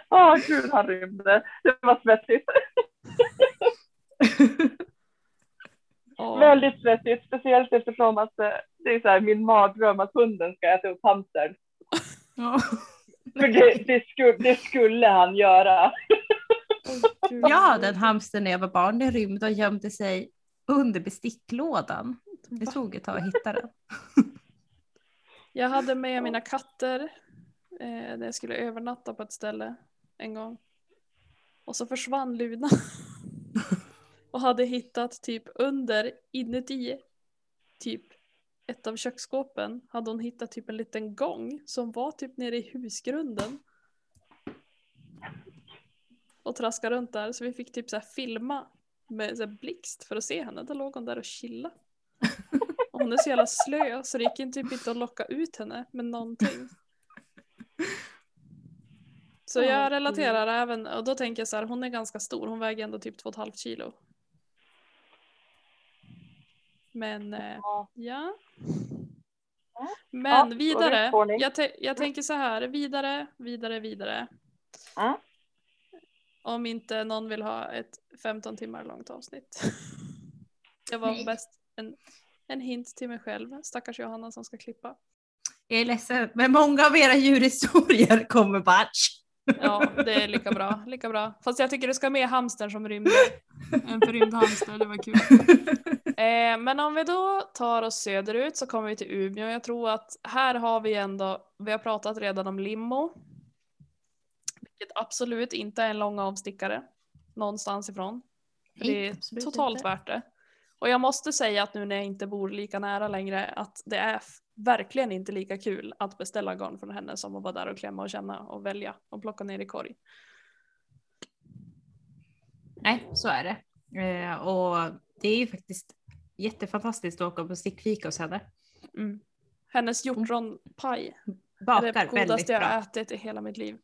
Åh gud, han rymde. Det var svettigt. Åh. Väldigt svettigt, speciellt eftersom att eh, det är så här, min mardröm att hunden ska äta upp hamstern. Ja. För det, det, skulle, det skulle han göra. Jag hade en hamster när jag var barn. Den rymde och gömde sig under besticklådan. Det tog ett tag att hitta den. Jag hade med mina katter eh, när jag skulle övernatta på ett ställe en gång. Och så försvann Luna. Och hade hittat typ under, inuti, typ ett av köksskåpen hade hon hittat typ en liten gång som var typ nere i husgrunden. Och traskade runt där så vi fick typ så filma med så blixt för att se henne. Då låg hon där och chilla. Och hon är så jävla slö så det gick typ inte att locka ut henne med någonting. Så Ja, jag relaterar även, och då tänker jag så här, hon är ganska stor, hon väger ändå typ 2,5 kilo. Men eh, Ja. ja. Ja, Men det vidare, jag, jag tänker så här, vidare, vidare, vidare. Mm. Om inte någon vill ha ett 15 timmar långt avsnitt. Det var Nej. bäst en, en hint till mig själv, stackars Johanna som ska klippa. Jag är ledsen, men många av era djurhistorier kommer batch. Ja, det är lika bra, lika bra. Fast jag tycker det ska med hamstern som rymde. En förrymd hamster, det var kul. Eh, men om vi då tar oss söderut så kommer vi till Umeå. Jag tror att här har vi ändå, vi har pratat redan om limo. Vilket absolut inte är en lång avstickare någonstans ifrån. För det är totalt inte. värt det. Och jag måste säga att nu när jag inte bor lika nära längre att det är verkligen inte lika kul att beställa garn från henne som att vara där och klämma och känna och välja och plocka ner i korg. Nej, så är det. Eh, och det är ju faktiskt jättefantastiskt att åka på stickfika hos henne. Mm. Hennes hjortronpaj är Bakar det godaste jag har ätit i hela mitt liv.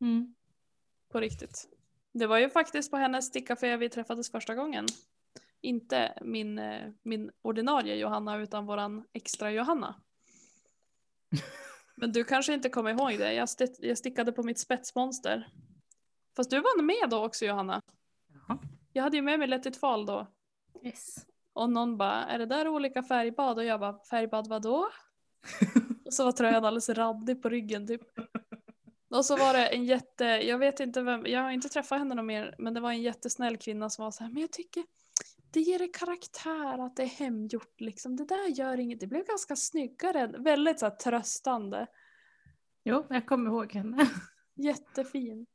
Mm. På riktigt. Det var ju faktiskt på hennes stickcafé vi träffades första gången. Inte min, eh, min ordinarie Johanna utan våran extra Johanna. Men du kanske inte kommer ihåg det. Jag, st- jag stickade på mitt spetsmonster. Fast du var med då också Johanna. Jaha. Jag hade ju med mig Let it fall då. Yes. Och någon bara, är det där olika färgbad? Och jag bara, färgbad vadå? och så var tröjan alldeles randig på ryggen typ. Och så var det en jätte, jag vet inte vem, jag har inte träffat henne någon mer, men det var en jättesnäll kvinna som var så här, men jag tycker det ger det karaktär att det är hemgjort liksom. Det där gör inget, det blev ganska snyggare. Väldigt så här tröstande. Jo, jag kommer ihåg henne. Jättefin.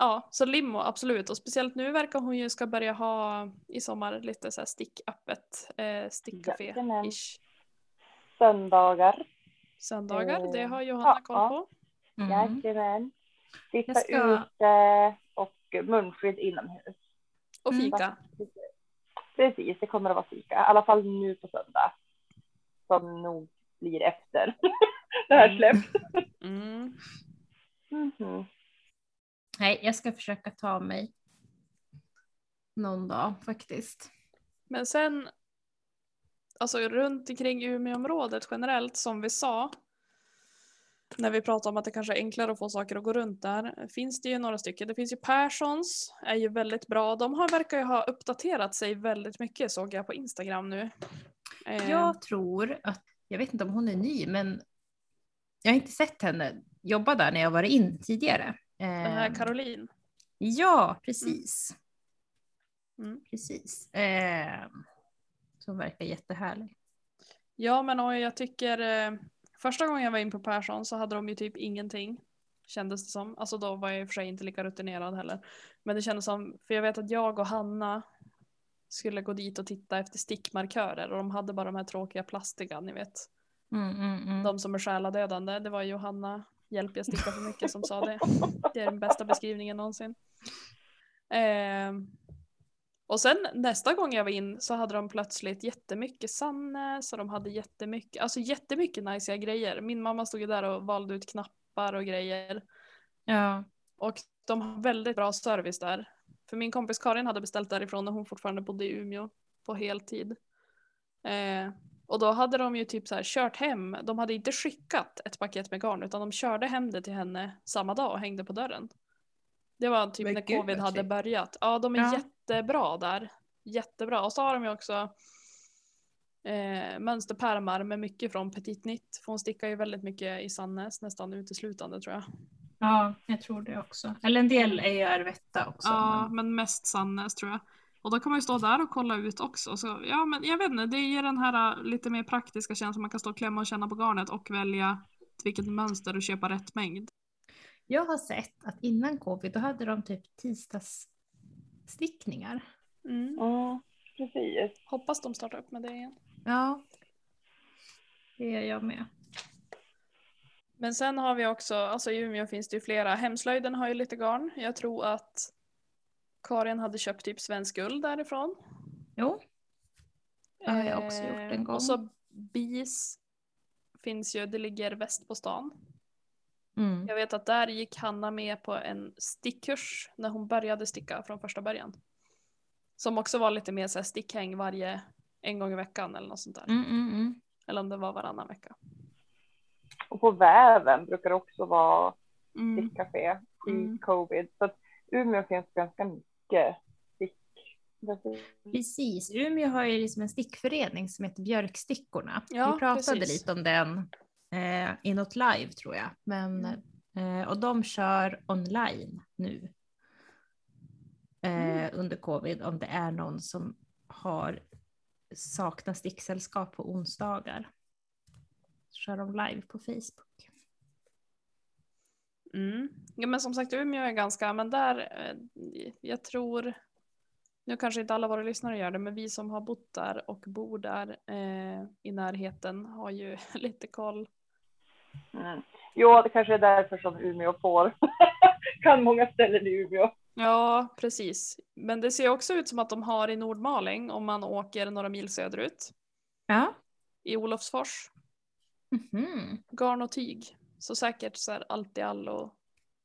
Ja, så limo absolut. Och speciellt nu verkar hon ju ska börja ha i sommar lite så här sticköppet, eh, stickcafé-ish. Söndagar. Söndagar, det Eh, har Johanna ja, koll ja. på. Mm. Jajamän. Sitta ska- ute och munskydd inomhus. Och Mm. fika. Precis, det kommer att vara fika. I alla fall nu på söndag. Som nog blir efter det här Mm. släpps. Mm. Mhm. Nej, jag ska försöka ta mig någon dag faktiskt. Men sen, alltså runt omkring Umeåområdet generellt som vi sa, när vi pratade om att det kanske är enklare att få saker att gå runt där, finns det ju några stycken. Det finns ju Perssons, är ju väldigt bra. De har, verkar ju ha uppdaterat sig väldigt mycket såg jag på Instagram nu. Eh, Jag tror att, jag vet inte om hon är ny, men jag har inte sett henne jobba där när jag varit in tidigare. Den här Eh, Caroline. Ja, precis. Mm. Precis. Eh, som verkar jättehärlig. Ja men och jag tycker eh, första gången jag var in på Persson så hade de ju typ ingenting. Kändes det som. Alltså då var jag i och för sig inte lika rutinerad heller. Men det kändes som, för jag vet att jag och Hanna skulle gå dit och titta efter stickmarkörer och de hade bara de här tråkiga plastiga, ni vet. Mm, mm, mm. De som är själadödande. Det var Johanna, hjälp jag stickar för mycket, som sa det. Det är den bästa beskrivningen någonsin. Ehm, och sen nästa gång jag var in så hade de plötsligt jättemycket Sannes och de hade jättemycket, alltså jättemycket najsiga grejer. Min mamma stod ju där och valde ut knappar och grejer. Ja. Och de har väldigt bra service där. För min kompis Karin hade beställt därifrån när hon fortfarande bodde i Umeå på heltid. Eh, och då hade de ju typ så här kört hem, de hade inte skickat ett paket med garn utan de körde hem det till henne samma dag och hängde på dörren. Det var typ Men när gud, covid hade trevligt. börjat. Ja, de är Ja. jättebra där. Jättebra. Och så har de ju också eh, mönsterpärmar med mycket från Petit Nitt. För hon stickar ju väldigt mycket i Sannes, nästan uteslutande tror jag. ja, jag tror det också. Eller en del är ju Arvetta också. Ja, men- men mest Sannes tror jag. Och då kan man ju stå där och kolla ut också. Så, ja, men jag vet inte, det ger den här uh, lite mer praktiska känslan. Man kan stå och klämma och känna på garnet och välja till vilket mönster och köpa rätt mängd. Jag har sett att innan covid då hade de typ tisdagsstickningar. Mm. Mm, precis. Hoppas de startar upp med det igen. Ja. Det är jag med. Men sen har vi också, alltså i Umeå finns det ju flera. Hemslöjden har ju lite garn. Jag tror att Karin hade köpt typ svensk guld därifrån. Jo. Det har jag också gjort en Eh, gång. Och så BIS finns ju, det ligger väst på stan. Mm. Jag vet att där gick Hanna med på en stickkurs när hon började sticka från första början. Som också var lite mer så här stickhäng varje, en gång i veckan eller något sånt där. Mm, mm, mm. Eller om det var varannan vecka. Och på väven brukar det också vara Mm. stickcafé i Mm. covid. Så att Umeå finns ganska mycket stick. Precis. Umeå har ju liksom en stickförening som heter Björkstickorna. Ja, Vi pratade precis. lite om den eh, i något live tror jag. Men, Mm. eh, och de kör online nu. Eh, Mm. Under covid om det är någon som har saknar sticksällskap på onsdagar. Så kör de live på Facebook. Mm. Ja men som sagt Umeå är ganska, men där, eh, jag tror, nu kanske inte alla våra lyssnare gör det, men vi som har bott där och bor där eh, i närheten har ju lite koll. Mm. Jo, det kanske är därför som Umeå får. kan många ställen i Umeå. Ja, precis. Men det ser också ut som att de har i Nordmaling om man åker några mil söderut. Ja. I Olofsfors. Mhm. Garn och tyg. Så säkert så här allt i allo.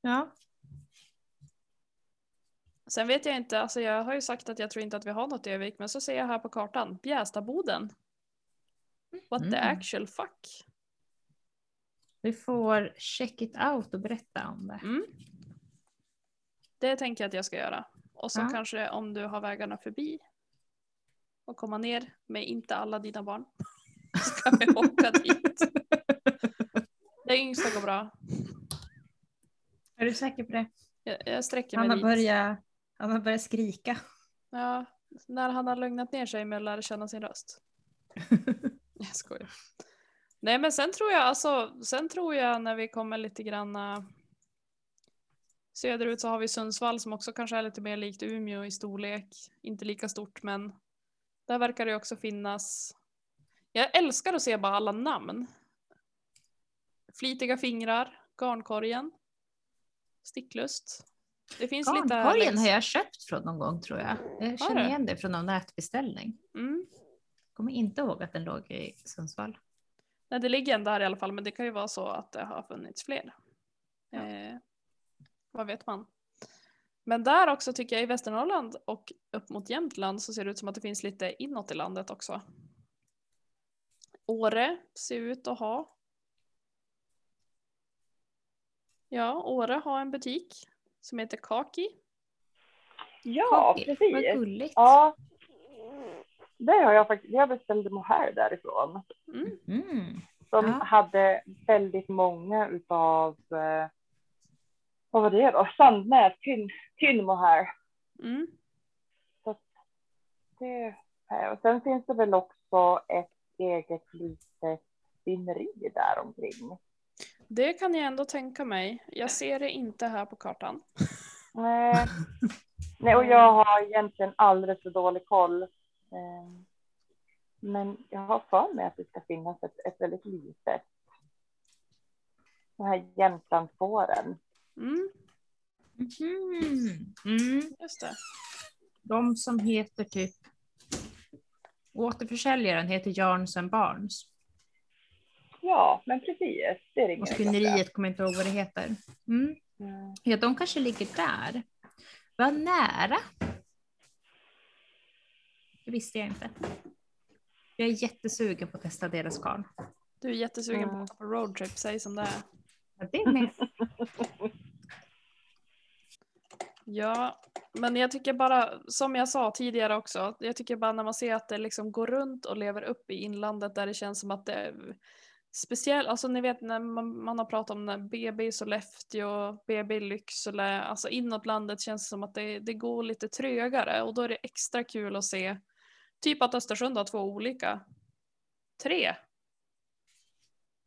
Ja. Sen vet jag inte, alltså jag har ju sagt att jag tror inte att vi har något i Övik, men så ser jag här på kartan, Bjästaboden. What the Mm. actual fuck? Vi får check it out och berätta om det. Mm. Det tänker jag att jag ska göra. Och så Ja. kanske om du har vägarna förbi och komma ner med inte alla dina barn. Ska vi åka dit. Det yngsta går bra. Är du säker på det? Jag, jag sträcker mig Han har, dit. börjat, han har börjat skrika. Ja, när han har lugnat ner sig med att lära känna sin röst. Jag skojar. Nej men sen tror jag alltså, sen tror jag när vi kommer lite granna söderut så har vi Sundsvall som också kanske är lite mer likt Umeå i storlek. Inte lika stort men där verkar det också finnas. Jag älskar att se bara alla namn. Flitiga fingrar, Garnkorgen, Sticklust. Det finns lite Garnkorgen längs- har jag köpt från någon gång tror jag. Jag känner igen det från någon nätbeställning. Mm. Kommer inte ihåg att den låg i Sundsvall. Nej, det ligger en där i alla fall, men det kan ju vara så att det har funnits fler. Ja. Eh, vad vet man? Men där också tycker jag i Västernorrland och upp mot Jämtland så ser det ut som att det finns lite inåt i landet också. Åre ser ut att ha. Ja, Åre har en butik som heter Kaki. Ja, Kaki, Vad precis. gulligt. Ja. Det har jag faktiskt, jag beställde mohair därifrån. Mm. Mm. De Ja. hade väldigt många utav, eh, vad var det då? Sandnäs, tynn, tynn mohair. Mm. Det, eh, och sen finns det väl också ett eget litet spinneri där omkring. Det kan jag ändå tänka mig. Jag ser det inte här på kartan. Nej. Nej, och jag har egentligen alldeles för dålig koll. Eh, Men jag har för mig att det ska finnas ett, ett väldigt litet. Den här Jämtlandsfåren. Mm, Mhm. Mm. just det. De som heter typ Återförsäljaren heter Jarns and Barnes. Ja, men precis. Det ringer Och spinneriet kommer inte ihåg vad det heter. Mm. Mm. Ja, de kanske ligger där. Vad nära. Det visste jag inte. Jag är jättesugen på att testa deras garn. Du är jättesugen på Mm. på roadtrip, säg som det är. Ja, det är med. Ja, men jag tycker bara, som jag sa tidigare också, jag tycker bara när man ser att det liksom går runt och lever upp i inlandet där det känns som att det speciell, speciellt, alltså ni vet när man, man har pratat om när BB i Sollefteå, BB i Lycksele, alltså inåt landet känns det som att det, det går lite trögare och då är det extra kul att se typ att Östersund har två olika, tre,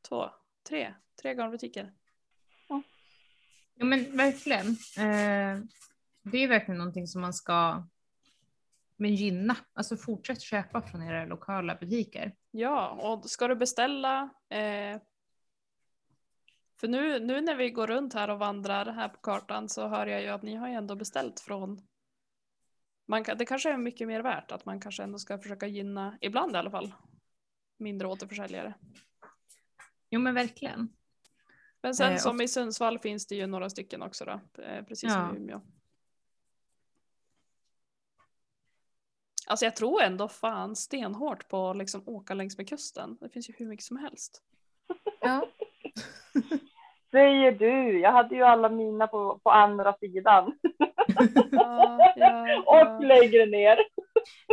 två, tre, tre garnbutiker. Ja, men verkligen. Eh, det är verkligen någonting som man ska men gynna. Alltså fortsätt köpa från era lokala butiker. Ja, och ska du beställa eh, för nu, nu när vi går runt här och vandrar här på kartan så hör jag ju att ni har ju ändå beställt från man kan, det kanske är mycket mer värt att man kanske ändå ska försöka gynna, ibland i alla fall, mindre återförsäljare. Jo men verkligen. Men sen Eh, som i Sundsvall finns det ju några stycken också då, eh, precis Ja. som i Umeå. Alltså jag tror ändå fan stenhårt på att liksom åka längs med kusten. Det finns ju hur mycket som helst. Ja. Säger du. Jag hade ju alla mina på, på andra sidan. Ja, ja, Och längre ner.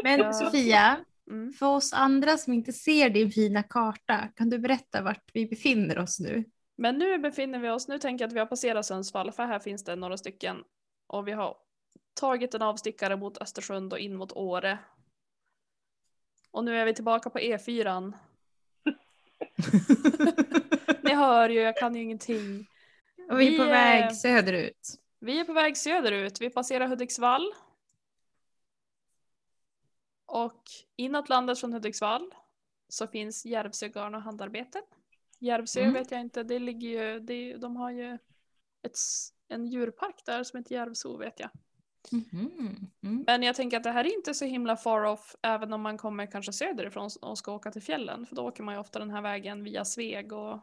Men Ja. Sofia, Mm. för oss andra som inte ser din fina karta, kan du berätta vart vi befinner oss nu? Men nu befinner vi oss, nu tänker jag att vi har passerat Sundsvall för här finns det några stycken och vi har tagit en avstickare mot Östersund och in mot Åre. Och nu är vi tillbaka på E4. Ni hör ju, jag kan ju ingenting. Och vi är på Vi, väg söderut. Vi är på väg söderut, vi passerar Hudiksvall. Och inåt landet från Hudiksvall så finns Järvsö garn och handarbeten. Järvsö Mm. vet jag inte, det ligger ju, det, de har ju ett, en djurpark där som heter Järvsö vet jag. Mhm. Mm. Men jag tänker att det här är inte så himla far off även om man kommer kanske söderifrån och ska åka till fjällen. För då åker man ju ofta den här vägen via Sveg och,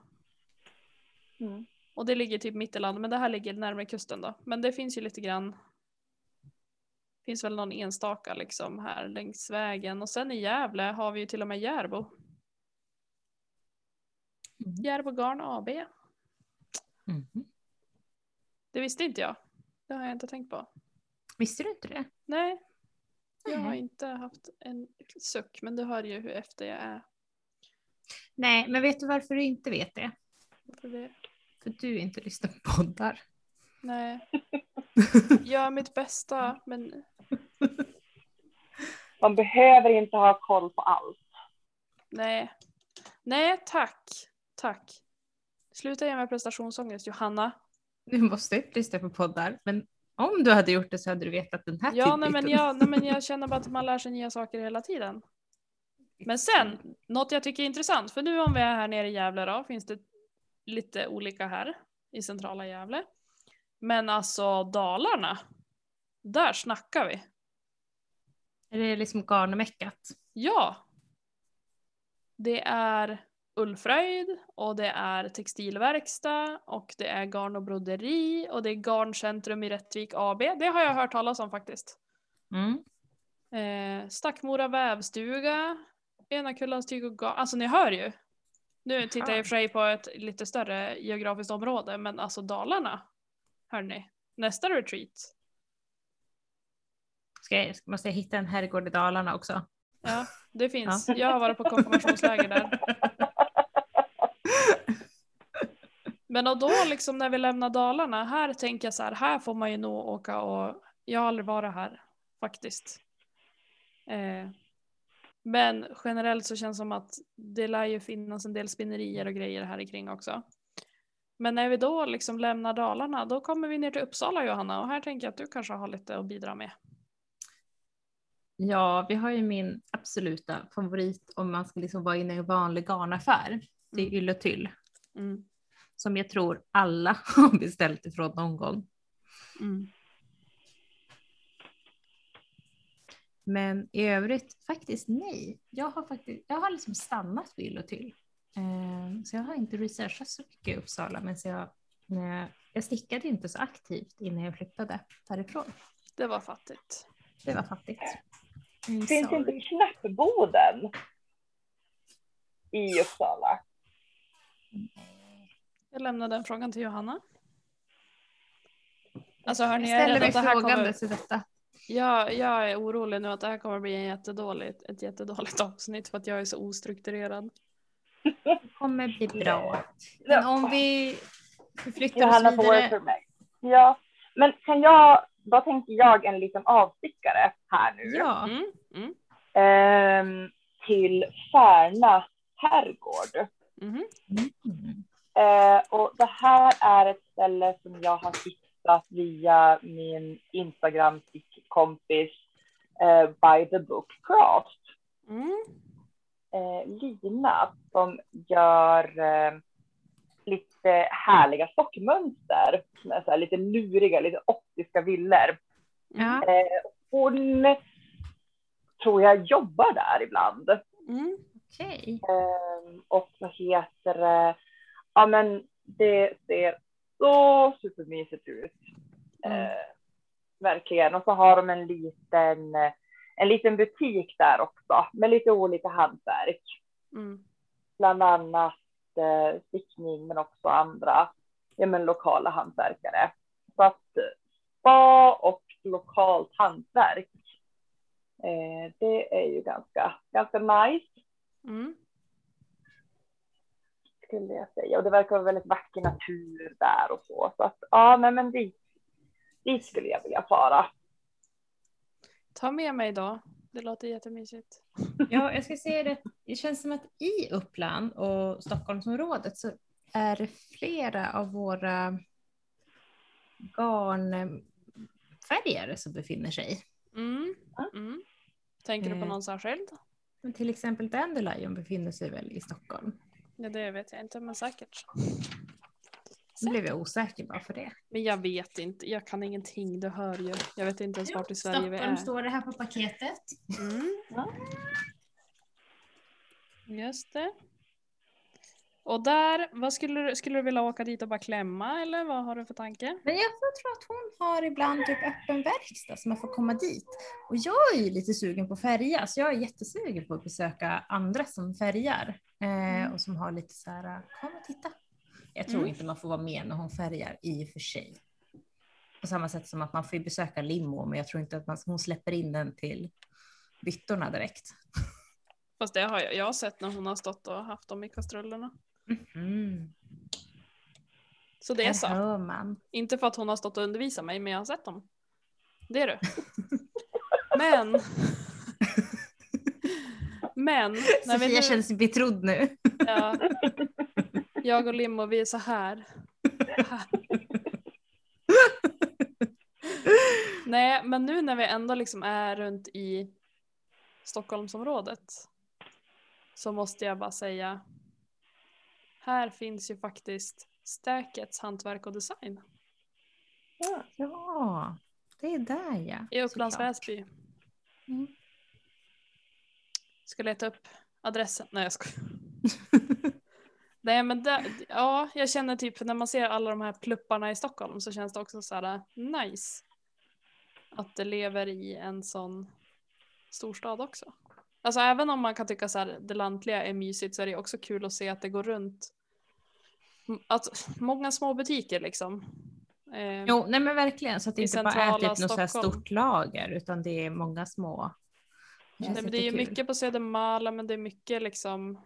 Mm. och det ligger typ mitt i landet. Men det här ligger närmare kusten då. Men det finns ju lite grann Finns väl någon enstaka liksom här längs vägen och sen i Gävle har vi ju till och med Järbo. Mm. Järbo Garn AB. Mhm. Det visste inte jag. Det har jag inte tänkt på. Visste du inte det? Nej. Jag har inte haft en suck men du hör ju hur efter jag är. Nej, men vet du varför du inte vet det? För det. För du inte lyssnar på poddar. Nej. Gör mitt bästa men Man behöver inte ha koll på allt. nej. Nej tack. Tack. Sluta ge mig prestationsångest Johanna. Du måste inte lyssna på poddar. Men om du hade gjort det så hade du vetat den här Ja, nej, men jag, nej, men jag känner bara att man lär sig nya saker hela tiden. Men sen, något jag tycker är intressant, för nu om vi är här nere i Gävle då, finns det lite olika här i centrala Gävle. Men alltså Dalarna, där snackar vi. Är det liksom garnmeckat? Ja! Det är ullfröjd och det är textilverkstad och det är garn och broderi och det är Garncentrum i Rättvik AB. Det har jag hört talas om faktiskt. Mm. Eh, Stackmora vävstuga, Enakullans tyg och garn. Alltså ni hör ju. Nu tittar jag i och för sig på ett lite större geografiskt område men alltså Dalarna. Hörni, nästa retreat. Ska jag, måste jag hitta en herrgård i Dalarna också? Ja, det finns. Jag har varit på konfirmationsläger där. Men och då liksom när vi lämnar Dalarna, här tänker jag så här, här får man ju nog åka och jag har aldrig varit här faktiskt. Eh, men generellt så känns det som att det lär ju finnas en del spinnerier och grejer här kring också. Men när vi då liksom lämnar Dalarna, då kommer vi ner till Uppsala Johanna och här tänker jag att du kanske har lite att bidra med. Ja, vi har ju min absoluta favorit om man ska liksom vara inne i en vanlig garnaffär. Det är Mm. Yll och Tyll. Mm. Som jag tror alla har beställt ifrån någon gång. Mm. Men i övrigt faktiskt nej. Jag har faktiskt, jag har liksom stannat vid och Tyll. Eh, så jag har inte researchat så mycket i Uppsala, men så jag, jag, jag stickade inte så aktivt innan jag flyttade därifrån. Det var fattigt. Det var fattigt. Mm, Finns sorry. inte knäppboden i Uppsala? Jag lämnar den frågan till Johanna. Alltså hörni, Jag ställer mig frågande kommer... till detta. Jag, jag är orolig nu att det här kommer bli en jättedåligt, ett jättedåligt avsnitt för att jag är så ostrukturerad. Det kommer bli bra. Men om vi förflyttar oss Johanna vidare. för mig. Ja, men kan jag, då tänker jag en liten avstickare här nu. Ja, Mm, mm, Ehm, till Färna herrgård. Mhm. mm. Eh, och det här är ett ställe som jag har hittat via min Instagram-kompis eh, By the Book Craft. Mm. Eh, Lina som gör eh, lite härliga sockmönster. Så här lite luriga, lite optiska villor. ja. Eh, hon tror jag jobbar där ibland. Mm. Okej. Eh, och vad heter det? Ja men det ser så supermysigt ut. Mm. Eh, verkligen. Och så har de en liten, en liten butik där också med lite olika hantverk. Mm. Bland annat eh, stickning men också andra ja, men lokala hantverkare. Så att eh, spa och lokalt hantverk. Eh, det är ju ganska, ganska nice. Mm. skulle jag säga. Och det verkar vara väldigt vacker natur där och så. Så att ja, nej, men dit, dit skulle jag vilja fara. Ta med mig då. Det låter jättemysigt. Ja, jag ska säga det. Det känns som att i Uppland och Stockholmsområdet så är det flera av våra garnfärgare som befinner sig. Mm. Mm. Tänker du på Eh. någon särskild? Men till exempel Dandelion befinner sig väl i Stockholm. Ja, det vet jag inte, men säkert. Nu blev jag osäker bara för det. Men jag vet inte, jag kan ingenting, du hör ju. Jag vet inte ens vart i Sverige vi är. står det här på paketet. Mm. Ja. Just det. Och där, vad skulle, du- skulle du vilja åka dit och bara klämma eller vad har du för tanke? Men jag tror att hon har ibland typ öppen verkstad så man får komma dit. Och jag är ju lite sugen på att färga så jag är jättesugen på att besöka andra som färgar. Eh, och som har lite så här, kom och titta. Jag tror Mm. inte man får vara med när hon färgar i och för sig. På samma sätt som att man får besöka limo men jag tror inte att man, hon släpper in den till byttorna direkt. Fast det har jag, jag har sett när hon har stått och haft dem i kastrullerna. Mm. Så det är så. hör man. Inte för att hon har stått och undervisat mig, men jag har sett dem. Det är du. Men. Men. När vi Sofia nu, känner sig betrodd nu. ja, jag och Limmo, vi är så här. här. Nej, men nu när vi ändå liksom är runt i Stockholmsområdet så måste jag bara säga. Här finns ju faktiskt Stäkets hantverk och design Ja, det är där ja. i Upplands. Väsby. Mm. Ska leta upp adressen. Nej jag skojar. Nej men det, ja, jag känner typ när man ser alla de här plupparna i Stockholm så känns det också så här nice. Att det lever i en sån storstad också. Alltså även om man kan tycka så här det lantliga är mysigt så är det också kul att se att det går runt. Att många små butiker liksom. Eh, Jo, nej men verkligen så att det inte bara är typ något så stort lager utan det är många små. Det Nej, men det är ju mycket på Södermalm, men det är mycket liksom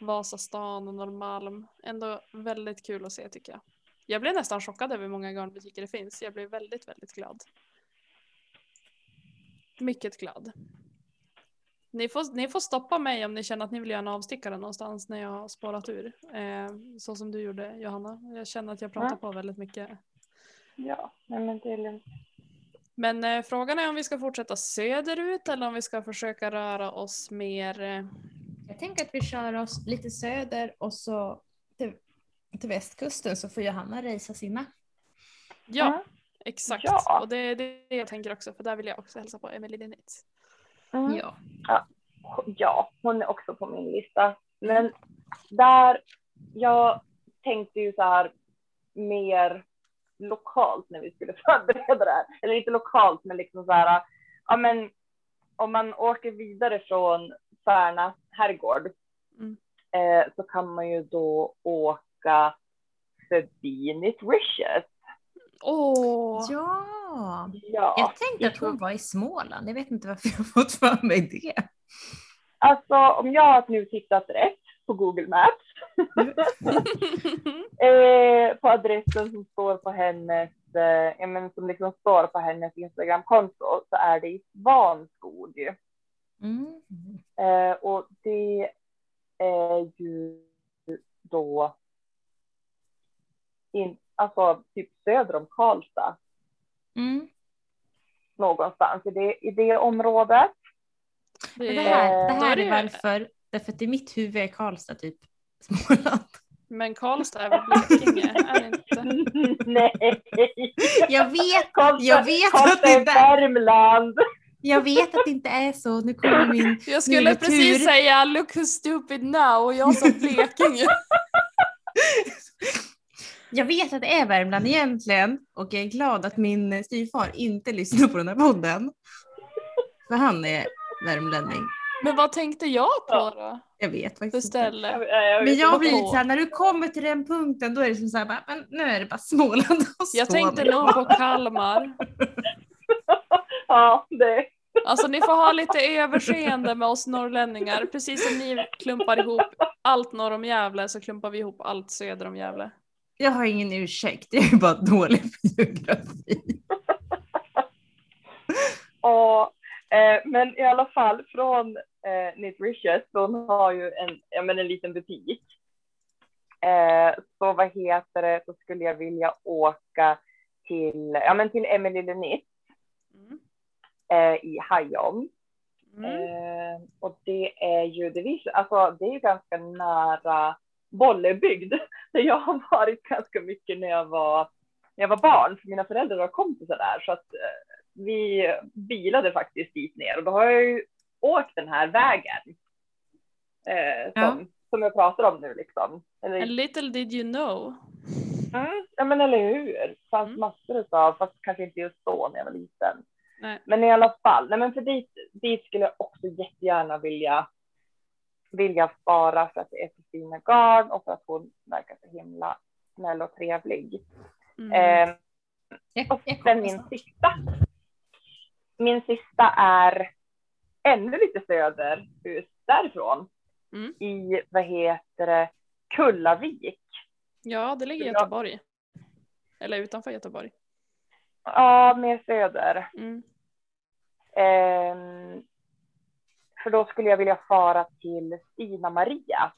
Vasastan och Norrmalm. Ändå väldigt kul att se tycker jag. Jag blev nästan chockad över hur många garnbutiker det finns. Jag blev väldigt, väldigt glad. Mycket glad. Ni får, ni får stoppa mig om ni känner att ni vill göra en avstickare någonstans när jag har spårat ur. Eh, så som du gjorde Johanna. Jag känner att jag pratar Ja. på väldigt mycket. Ja, men det är lugnt. Men eh, frågan är om vi ska fortsätta söderut eller om vi ska försöka röra oss mer eh, Jag tänker att vi kör oss lite söder och så till, till västkusten så får Johanna racea sina. Ja, Ja. exakt. Ja. Och det är det jag tänker också, för där vill jag också hälsa på Emily Linnitz. Mm. Ja. Ja, hon är också på min lista. Men där, jag tänkte ju så här mer lokalt när vi skulle förbereda det här. Eller inte lokalt, men liksom så här, ja men om man åker vidare från Färna herrgård Mm. eh, så kan man ju då åka förbi Nitricious. Åh! ja. Ja, Jag tänkte att hon var i Småland. Jag vet inte varför jag fått för mig det. alltså om jag har nu tittat rätt på Google Maps eh, på adressen som står på hennes, eh, ja, men som liksom står på hennes Instagramkonto så är det i Svanskog. Mm. Eh, och det är ju då in, alltså typ söder om Karlstad Mm. någonstans i det, i det området. det, Men det här, det Eh, här det är varför, därför att i mitt huvud är Karlstad typ Småland. Men Karlstad är väl Blekinge? är det inte? Nej, Jag vet, Karlstad, jag vet att Karlstad det är inte, Värmland. jag vet att det inte är så. Nu kommer min Jag skulle Min precis tur. säga look who's stupid now och jag sa Blekinge. Jag vet att det är Värmland egentligen och jag är glad att min styvfar inte lyssnar på den här podden. För han är värmlänning. Men vad tänkte jag på då? Jag vet För faktiskt inte. ställe? Jag, jag, Men jag blir inte. lite såhär, när du kommer till den punkten då är det som såhär, bara, men nu är det bara Småland och Jag tänkte nog på Kalmar. Ja, det. Alltså ni får ha lite överseende med oss norrlänningar. Precis som ni klumpar ihop allt norr om Gävle så klumpar vi ihop allt söder om Gävle. Jag har ingen ursäkt, jag är bara dålig på geografi. Och, eh, men i alla fall från eh, Nitricious, hon har ju en, ja, men en liten butik. Eh, så vad heter det, så skulle jag vilja åka till, ja, men till Emily Lenitz Mm. eh, i Hajom. Mm. Eh, och det är ju, det, vis, alltså, det är ju ganska nära Bollebygd, där jag har varit ganska mycket när jag var, när jag var barn, för mina föräldrar har kompisar där, så att eh, vi bilade faktiskt dit ner och då har jag ju åkt den här vägen. Eh, som, som jag pratar om nu liksom. Eller, A little did you know. mm, ja men eller hur. Det fanns Mm. massor utav, fast kanske inte just då när jag var liten. Nej. Men i alla fall, nej men för dit, dit skulle jag också jättegärna vilja vilja spara för att det är så fina garn och för att hon verkar så himla snäll och trevlig. Mm. Eh, och sen min sista. Min sista är ännu lite söderut därifrån. Mm. I, vad heter det, Kullavik. Ja, det ligger i. Göteborg. Eller utanför Göteborg. Ja, mer söder. Mm. Ehm, för då skulle jag vilja fara till Stina Maria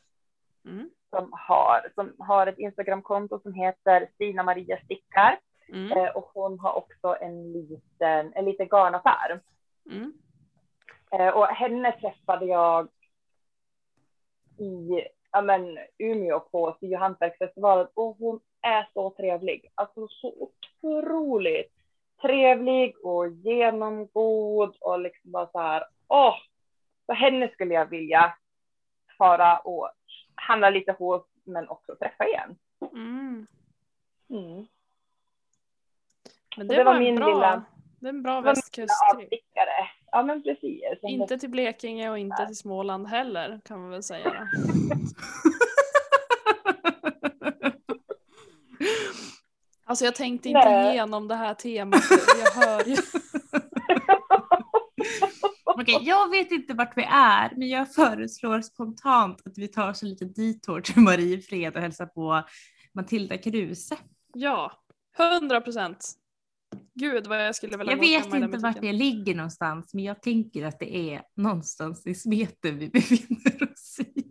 Mm. som har, som har ett Instagramkonto som heter Stina Maria stickar. Mm. Eh, och hon har också en liten, en liten garnaffär. Mm. Eh, och henne träffade jag i ja, men, Umeå på Sy och hantverksfestivalen och hon är så trevlig. Alltså så otroligt trevlig och genomgod och liksom bara så här. Åh, så henne skulle jag vilja fara och handla lite hos men också träffa igen. Mm. Mm. Men det, det var var min bra, lilla- det är en bra västkusttripp. Ja men precis. Inte till Blekinge och inte till Småland heller kan man väl säga. Alltså jag tänkte inte Nej. igenom det här temat. Jag hör ju. Okej, jag vet inte vart vi är, men jag föreslår spontant att vi tar oss en liten detour till Mariefred och hälsar på Matilda Kruse. Ja, hundra procent. Gud vad jag skulle vilja Jag vet inte vart det ligger någonstans, men jag tänker att det är någonstans i smeten vi befinner oss i.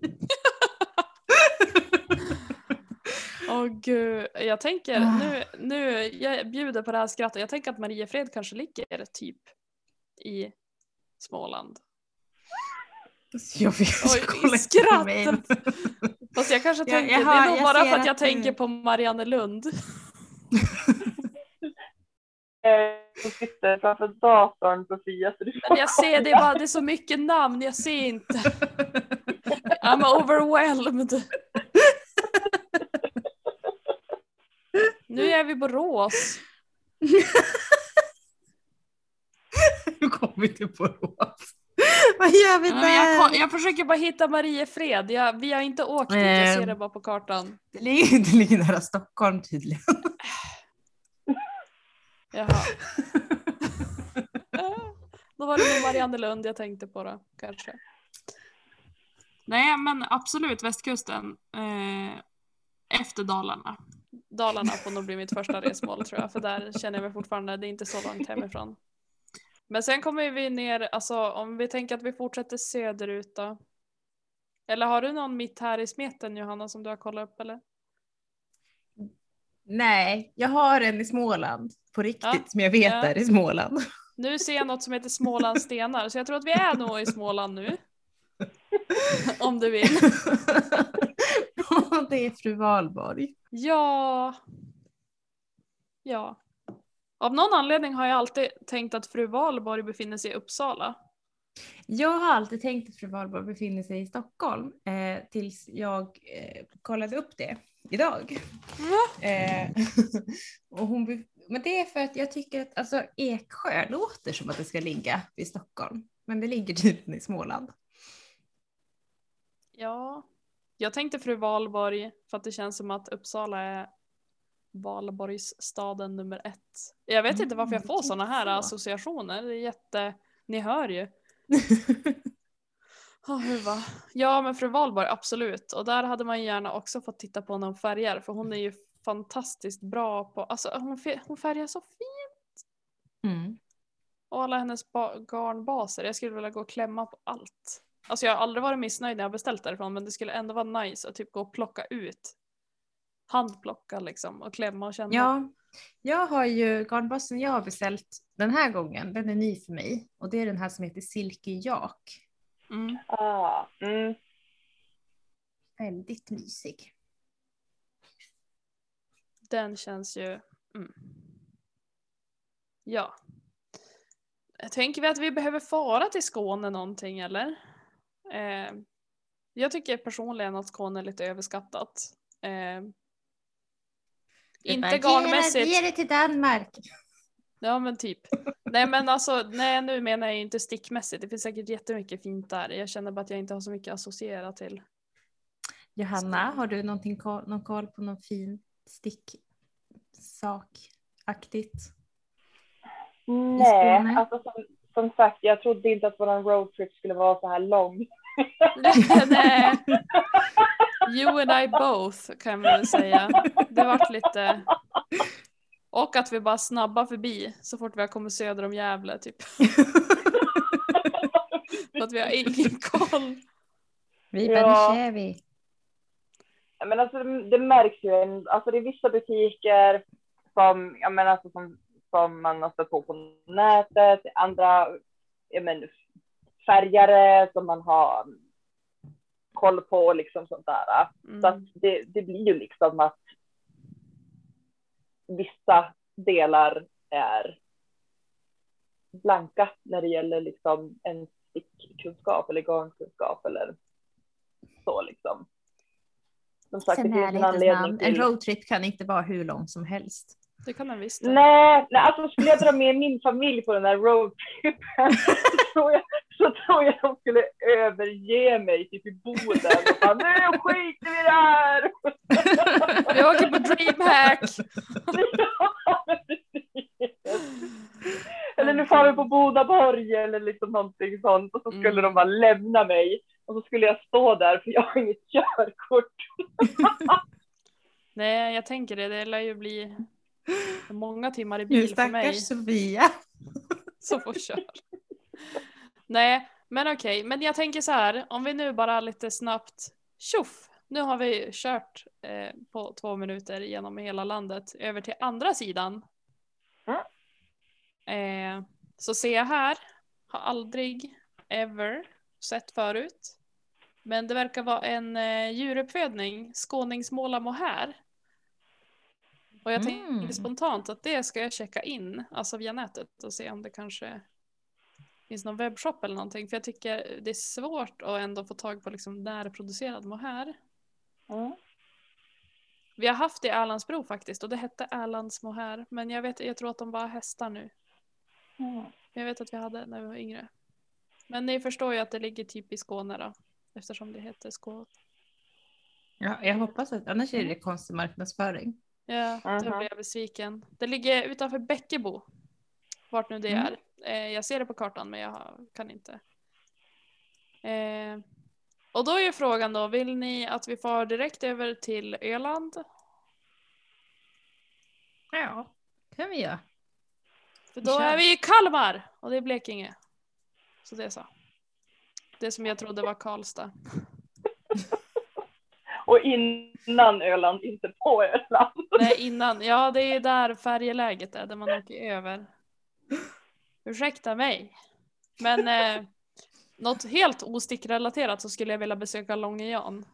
Åh gud, jag tänker Ah. nu, nu, jag bjuder på det här skrattet. Jag tänker att Mariefred kanske ligger typ i Småland. Jag vet, Oj, jag skrattet. Fast jag kanske Jag- tänker, jag det hör- är nog jag bara ser för att jag att tänker du- på Marianne Lund. eh, som sitter framför datorn Sofia. Så du får Men jag ser, det bara, det är så mycket namn, jag ser inte. I'm overwhelmed. Nu är vi på Rås. Nu kommer vi till Borås. Vad gör vi jag, där? ko- jag försöker bara hitta Mariefred. Jag, vi har inte åkt dit, jag ser det bara på kartan. Det ligger, det ligger nära Stockholm tydligen. Jaha. Då var det nog Marianne Lund jag tänkte på då, kanske. Nej men absolut västkusten. Eh, efter Dalarna. Dalarna får nog bli mitt första resmål tror jag, för där känner jag mig fortfarande, det är inte så långt hemifrån. Men sen kommer vi ner, alltså om vi tänker att vi fortsätter söderut då. Eller har du någon mitt här i smeten Johanna som du har kollat upp eller? Nej, jag har en i Småland på riktigt Ja. som jag vet Ja. är i Småland. Nu ser jag något som heter Smålands stenar, så jag tror att vi är nog i Småland nu. om du vill. Det är fru Valborg. Ja. Ja. Av någon anledning har jag alltid tänkt att fru Valborg befinner sig i Uppsala. Jag har alltid tänkt att fru Valborg befinner sig i Stockholm eh, tills jag eh, kollade upp det idag. Eh, och hon men det är för att jag tycker att alltså, Eksjö låter som att det ska ligga i Stockholm. Men det ligger tydligen i Småland. Ja. Jag tänkte fru Valborg för att det känns som att Uppsala är Valborgsstaden nummer ett. Jag vet inte varför jag får Mm, sådana här associationer. Det är jätte... Ni hör ju. Oh. Ja men fru Valborg, absolut. Och där hade man ju gärna också fått titta på någon färger för hon är ju fantastiskt bra på, alltså hon, hon färgar så fint. Mm. Och alla hennes ba- garnbaser, jag skulle vilja gå och klämma på allt. Alltså jag har aldrig varit missnöjd när jag beställt därifrån men det skulle ändå vara nice att typ gå och plocka ut. Handplocka liksom och klämma och känna. Ja, jag har ju garnbasen jag har beställt den här gången, den är ny för mig. Och det är den här som heter Silky Jak. Mm. Ah, mm. Väldigt mysig. Den känns ju... Mm. Ja. Tänker vi att vi behöver fara till Skåne någonting eller? Eh, Jag tycker personligen att Skåne är lite överskattat. Eh, inte garnmässigt. Ge det till Danmark. Ja men typ. Nej men alltså, nej nu menar jag inte stickmässigt. Det finns säkert jättemycket fint där. Jag känner bara att jag inte har så mycket att associera till. Johanna, har du någonting, någon koll på någon fin sticksakaktigt? Nej, alltså som, som sagt, jag trodde inte att våran roadtrip skulle vara så här lång. Nej. You and I both kan vi väl säga. Det vart lite... Och att vi bara snabba förbi så fort vi har kommit söder om Gävle typ. För att vi har ingen koll. Vi Ja. bara, kör vi. Men alltså, det, det märks ju. en- Alltså, det är vissa butiker som, ja, men alltså, som, som man har stött på på nätet. Andra ja, men, färgare som man har koll på. Liksom sånt där. Så att Mm. det, det blir ju liksom att vissa delar är blanka när det gäller liksom en stickkunskap eller garnkunskap eller så liksom. Som sagt, Sen det finns en anledning namn, en till. roadtrip kan inte vara hur lång som helst. Det kan den visst. Nej, nej, alltså skulle jag dra med min familj på den här roadtrippen så tror jag, så tror jag de skulle överge mig typ i Boden och bara nu skiter vi i det här. Vi åker på DreamHack! Ja. Eller nu far vi på Bodaborg eller liksom någonting sånt och så skulle Mm. de bara lämna mig och så skulle jag stå där för jag har inget körkort. Nej, jag tänker det. Det lär ju bli många timmar i Nu bil för mig. stackars Sofia. som får köra. Nej, men okej. Men jag tänker så här, om vi nu bara lite snabbt, tjoff! Nu har vi kört eh, på två minuter genom hela landet över till andra sidan. Eh, så ser jag här, har aldrig ever sett förut. Men det verkar vara en eh, djuruppfödning, skåningsmåla mohair. Och jag Mm. tänker spontant att det ska jag checka in, alltså via nätet och se om det kanske finns någon webbshop eller någonting. För jag tycker det är svårt att ändå få tag på liksom närproducerad mohair. Mm. Vi har haft det i Erlandsbro faktiskt och det hette Erlands mohair. Men jag, vet, jag tror att de bara hästar nu. Mm. Jag vet att vi hade när vi var yngre. Men ni förstår ju att det ligger typ i Skåne då. Eftersom det heter Skåne. Ja, jag hoppas att annars är det konstig marknadsföring. Ja, då Mhm. blev jag besviken. Det ligger utanför Bäckebo. Vart nu det Mm. är. Eh, jag ser det på kartan men jag kan inte. Eh, och då är ju frågan då, vill ni att vi far direkt över till Öland? Ja, kan vi göra. För då är vi i Kalmar och det är Blekinge. Så det är så. Det som jag trodde var Karlstad. Och innan Öland, inte på Öland. Nej innan, ja det är där färjeläget är, där man åker över. Ursäkta mig. Men eh, något helt ostickrelaterat så skulle jag vilja besöka Långe Jan.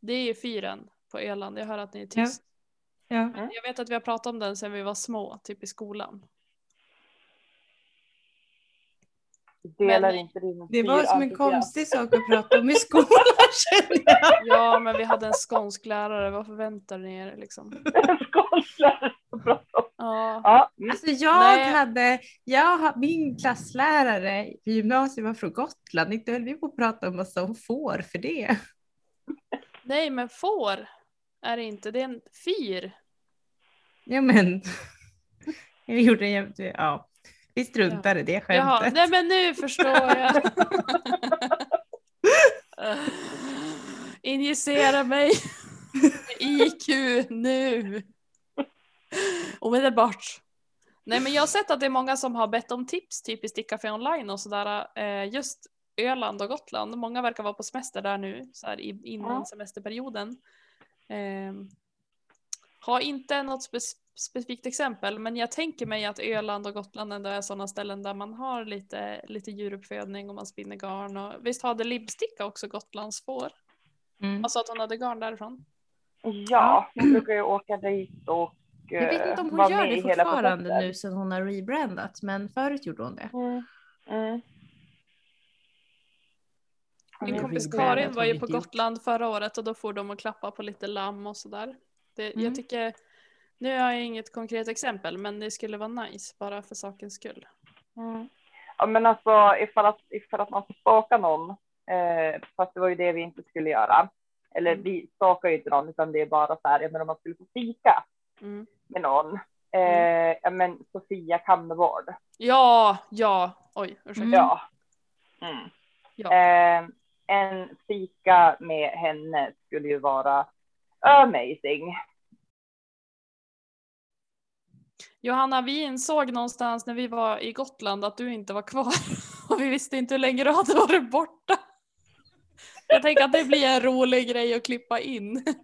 Det är ju fyren på Öland, jag hör att ni är tyst. Ja. Jag vet att vi har pratat om den sedan vi var små, typ i skolan. Delar Men- inte din Det var som en konstig sak att prata om i skolan känner jag. Ja, men vi hade en skånsk lärare, vad förväntar ni er liksom? Skånslärare som pratar om. Ja, Ja, mm. Alltså jag Nej. hade, jag, min klasslärare i gymnasiet var från Gotland, inte höll vi på att prata om massa om får för det. nej men får är det inte, det är en fyr. Ja men, jag gjorde en jämnt, ja. Vi struntar i det Jaha, skämtet. nej men nu förstår jag. Injicera mig IQ nu. Omedelbart. Nej men jag har sett att det är många som har bett om tips typ i Stickcafé online och sådär. Eh, just Öland och Gotland. Många verkar vara på semester där nu så här, i- innan Ja. semesterperioden. Eh, har inte något spe- specifikt exempel men jag tänker mig att Öland och Gotland ändå är sådana ställen där man har lite, lite djuruppfödning och man spinner garn. Och, visst hade Libsticka också Gotlands får? Mm. Alltså att hon hade garn därifrån? ja, hon brukar ju åka dit och Jag vet inte om eh, hon vara gör med det i hela fortfarande nu sen hon har rebrandat, men förut gjorde hon det. Mm. Mm. Min kompis Karin var ju på. Gotland förra året och då får de att klappa på lite lamm och sådär. Det, Mm. Jag tycker, nu har jag inget konkret exempel men det skulle vara nice bara för sakens skull. Mm. Ja, men alltså ifall att, ifall att man spakar någon, eh, fast det var ju det vi inte skulle göra. Eller Mm. vi spakar ju inte någon, utan det är bara så här, jag menar om man skulle få fika Mm. med någon. Eh, ja, men Sofia Kammervård. Ja, ja, oj ursäkta. Mm. Ja. Mm. Ja. Eh, en fika med henne skulle ju vara amazing. Johanna, vi insåg någonstans när vi var i Gotland att du inte var kvar och vi visste inte hur länge du hade varit borta. Jag tänker att det blir en rolig grej att klippa in.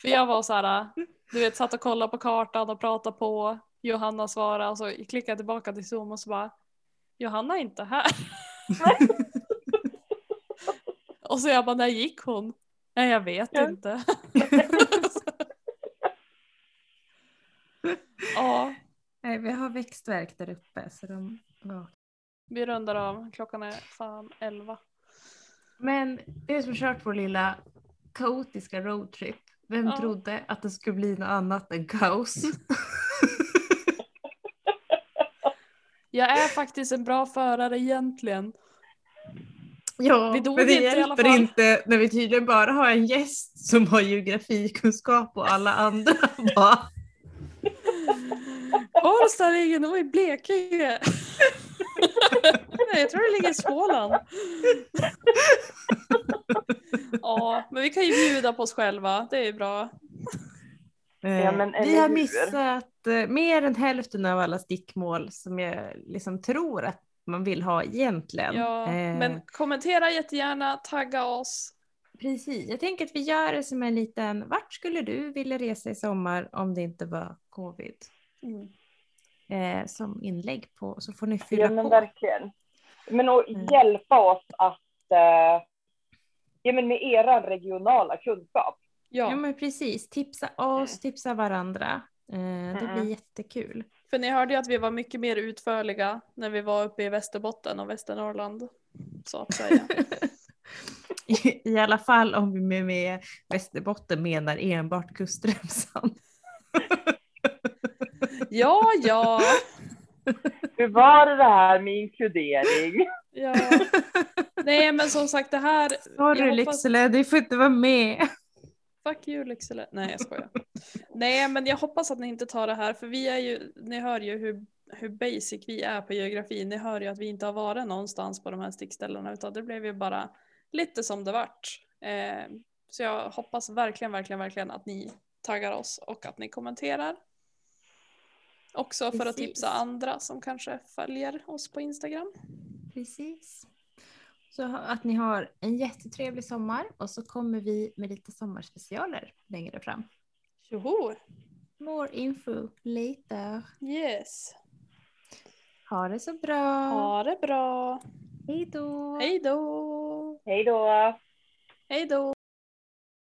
För jag var så här, du vet, satt och kollade på kartan och pratade på. Johanna svarade och så klickade jag tillbaka till Zoom och så bara, Johanna är inte här. och så jag bara, när gick hon? Nej, jag vet Ja. inte. ja, Nej, vi har växtverk där uppe så de var vi rundar av. Klockan är fan elva. Men det som kört vår lilla kaotiska roadtrip. Vem Ja. trodde att det skulle bli något annat än kaos? Jag är faktiskt en bra förare egentligen. ja, Vi dog men det inte i alla hjälper fall. inte när vi tydligen bara har en gäst som har geografikunskap och alla andra bara Karlstad ligger nog i Blekinge. Nej, jag tror det ligger i Småland. Ja, men vi kan ju bjuda på oss själva. Det är bra. Eh, men vi har missat eh, mer än hälften av alla stickmål som jag liksom tror att man vill ha egentligen. Ja, Eh, men kommentera jättegärna, tagga oss. Precis, jag tänker att vi gör det som en liten, vart skulle du vilja resa i sommar om det inte var covid? Mm. Eh, som inlägg på, så får ni fylla Ja men på. verkligen. Men att Mm. hjälpa oss att, eh, ja men med era regionala kunskap. Ja Ja, men precis, tipsa oss, tipsa varandra. Eh, det Mm. blir jättekul. för ni hörde ju att vi var mycket mer utförliga när vi var uppe i Västerbotten och Västernorrland. Så att säga. I, I alla fall om vi med, med Västerbotten menar enbart kustremsan. Ja, ja. Hur var det här med inkludering? ja. Nej, men som sagt det här. Sorry hoppas- Lycksele, du får inte vara med. Fuck you Lycksele. Nej jag skojar. Nej men jag hoppas att ni inte tar det här för vi är ju, ni hör ju hur, hur basic vi är på geografi. Ni hör ju att vi inte har varit någonstans på de här stickställena utan det blev ju bara lite som det vart. Eh, så jag hoppas verkligen, verkligen, verkligen att ni taggar oss och att ni kommenterar. Också för att Precis. tipsa andra som kanske följer oss på Instagram. Precis. Så att ni har en jättetrevlig sommar och så kommer vi med lite sommarspecialer längre fram. Tjoho! More info later. Yes! Ha det så bra. Ha det bra! Hej då. Hej då! Hej då! Hej då!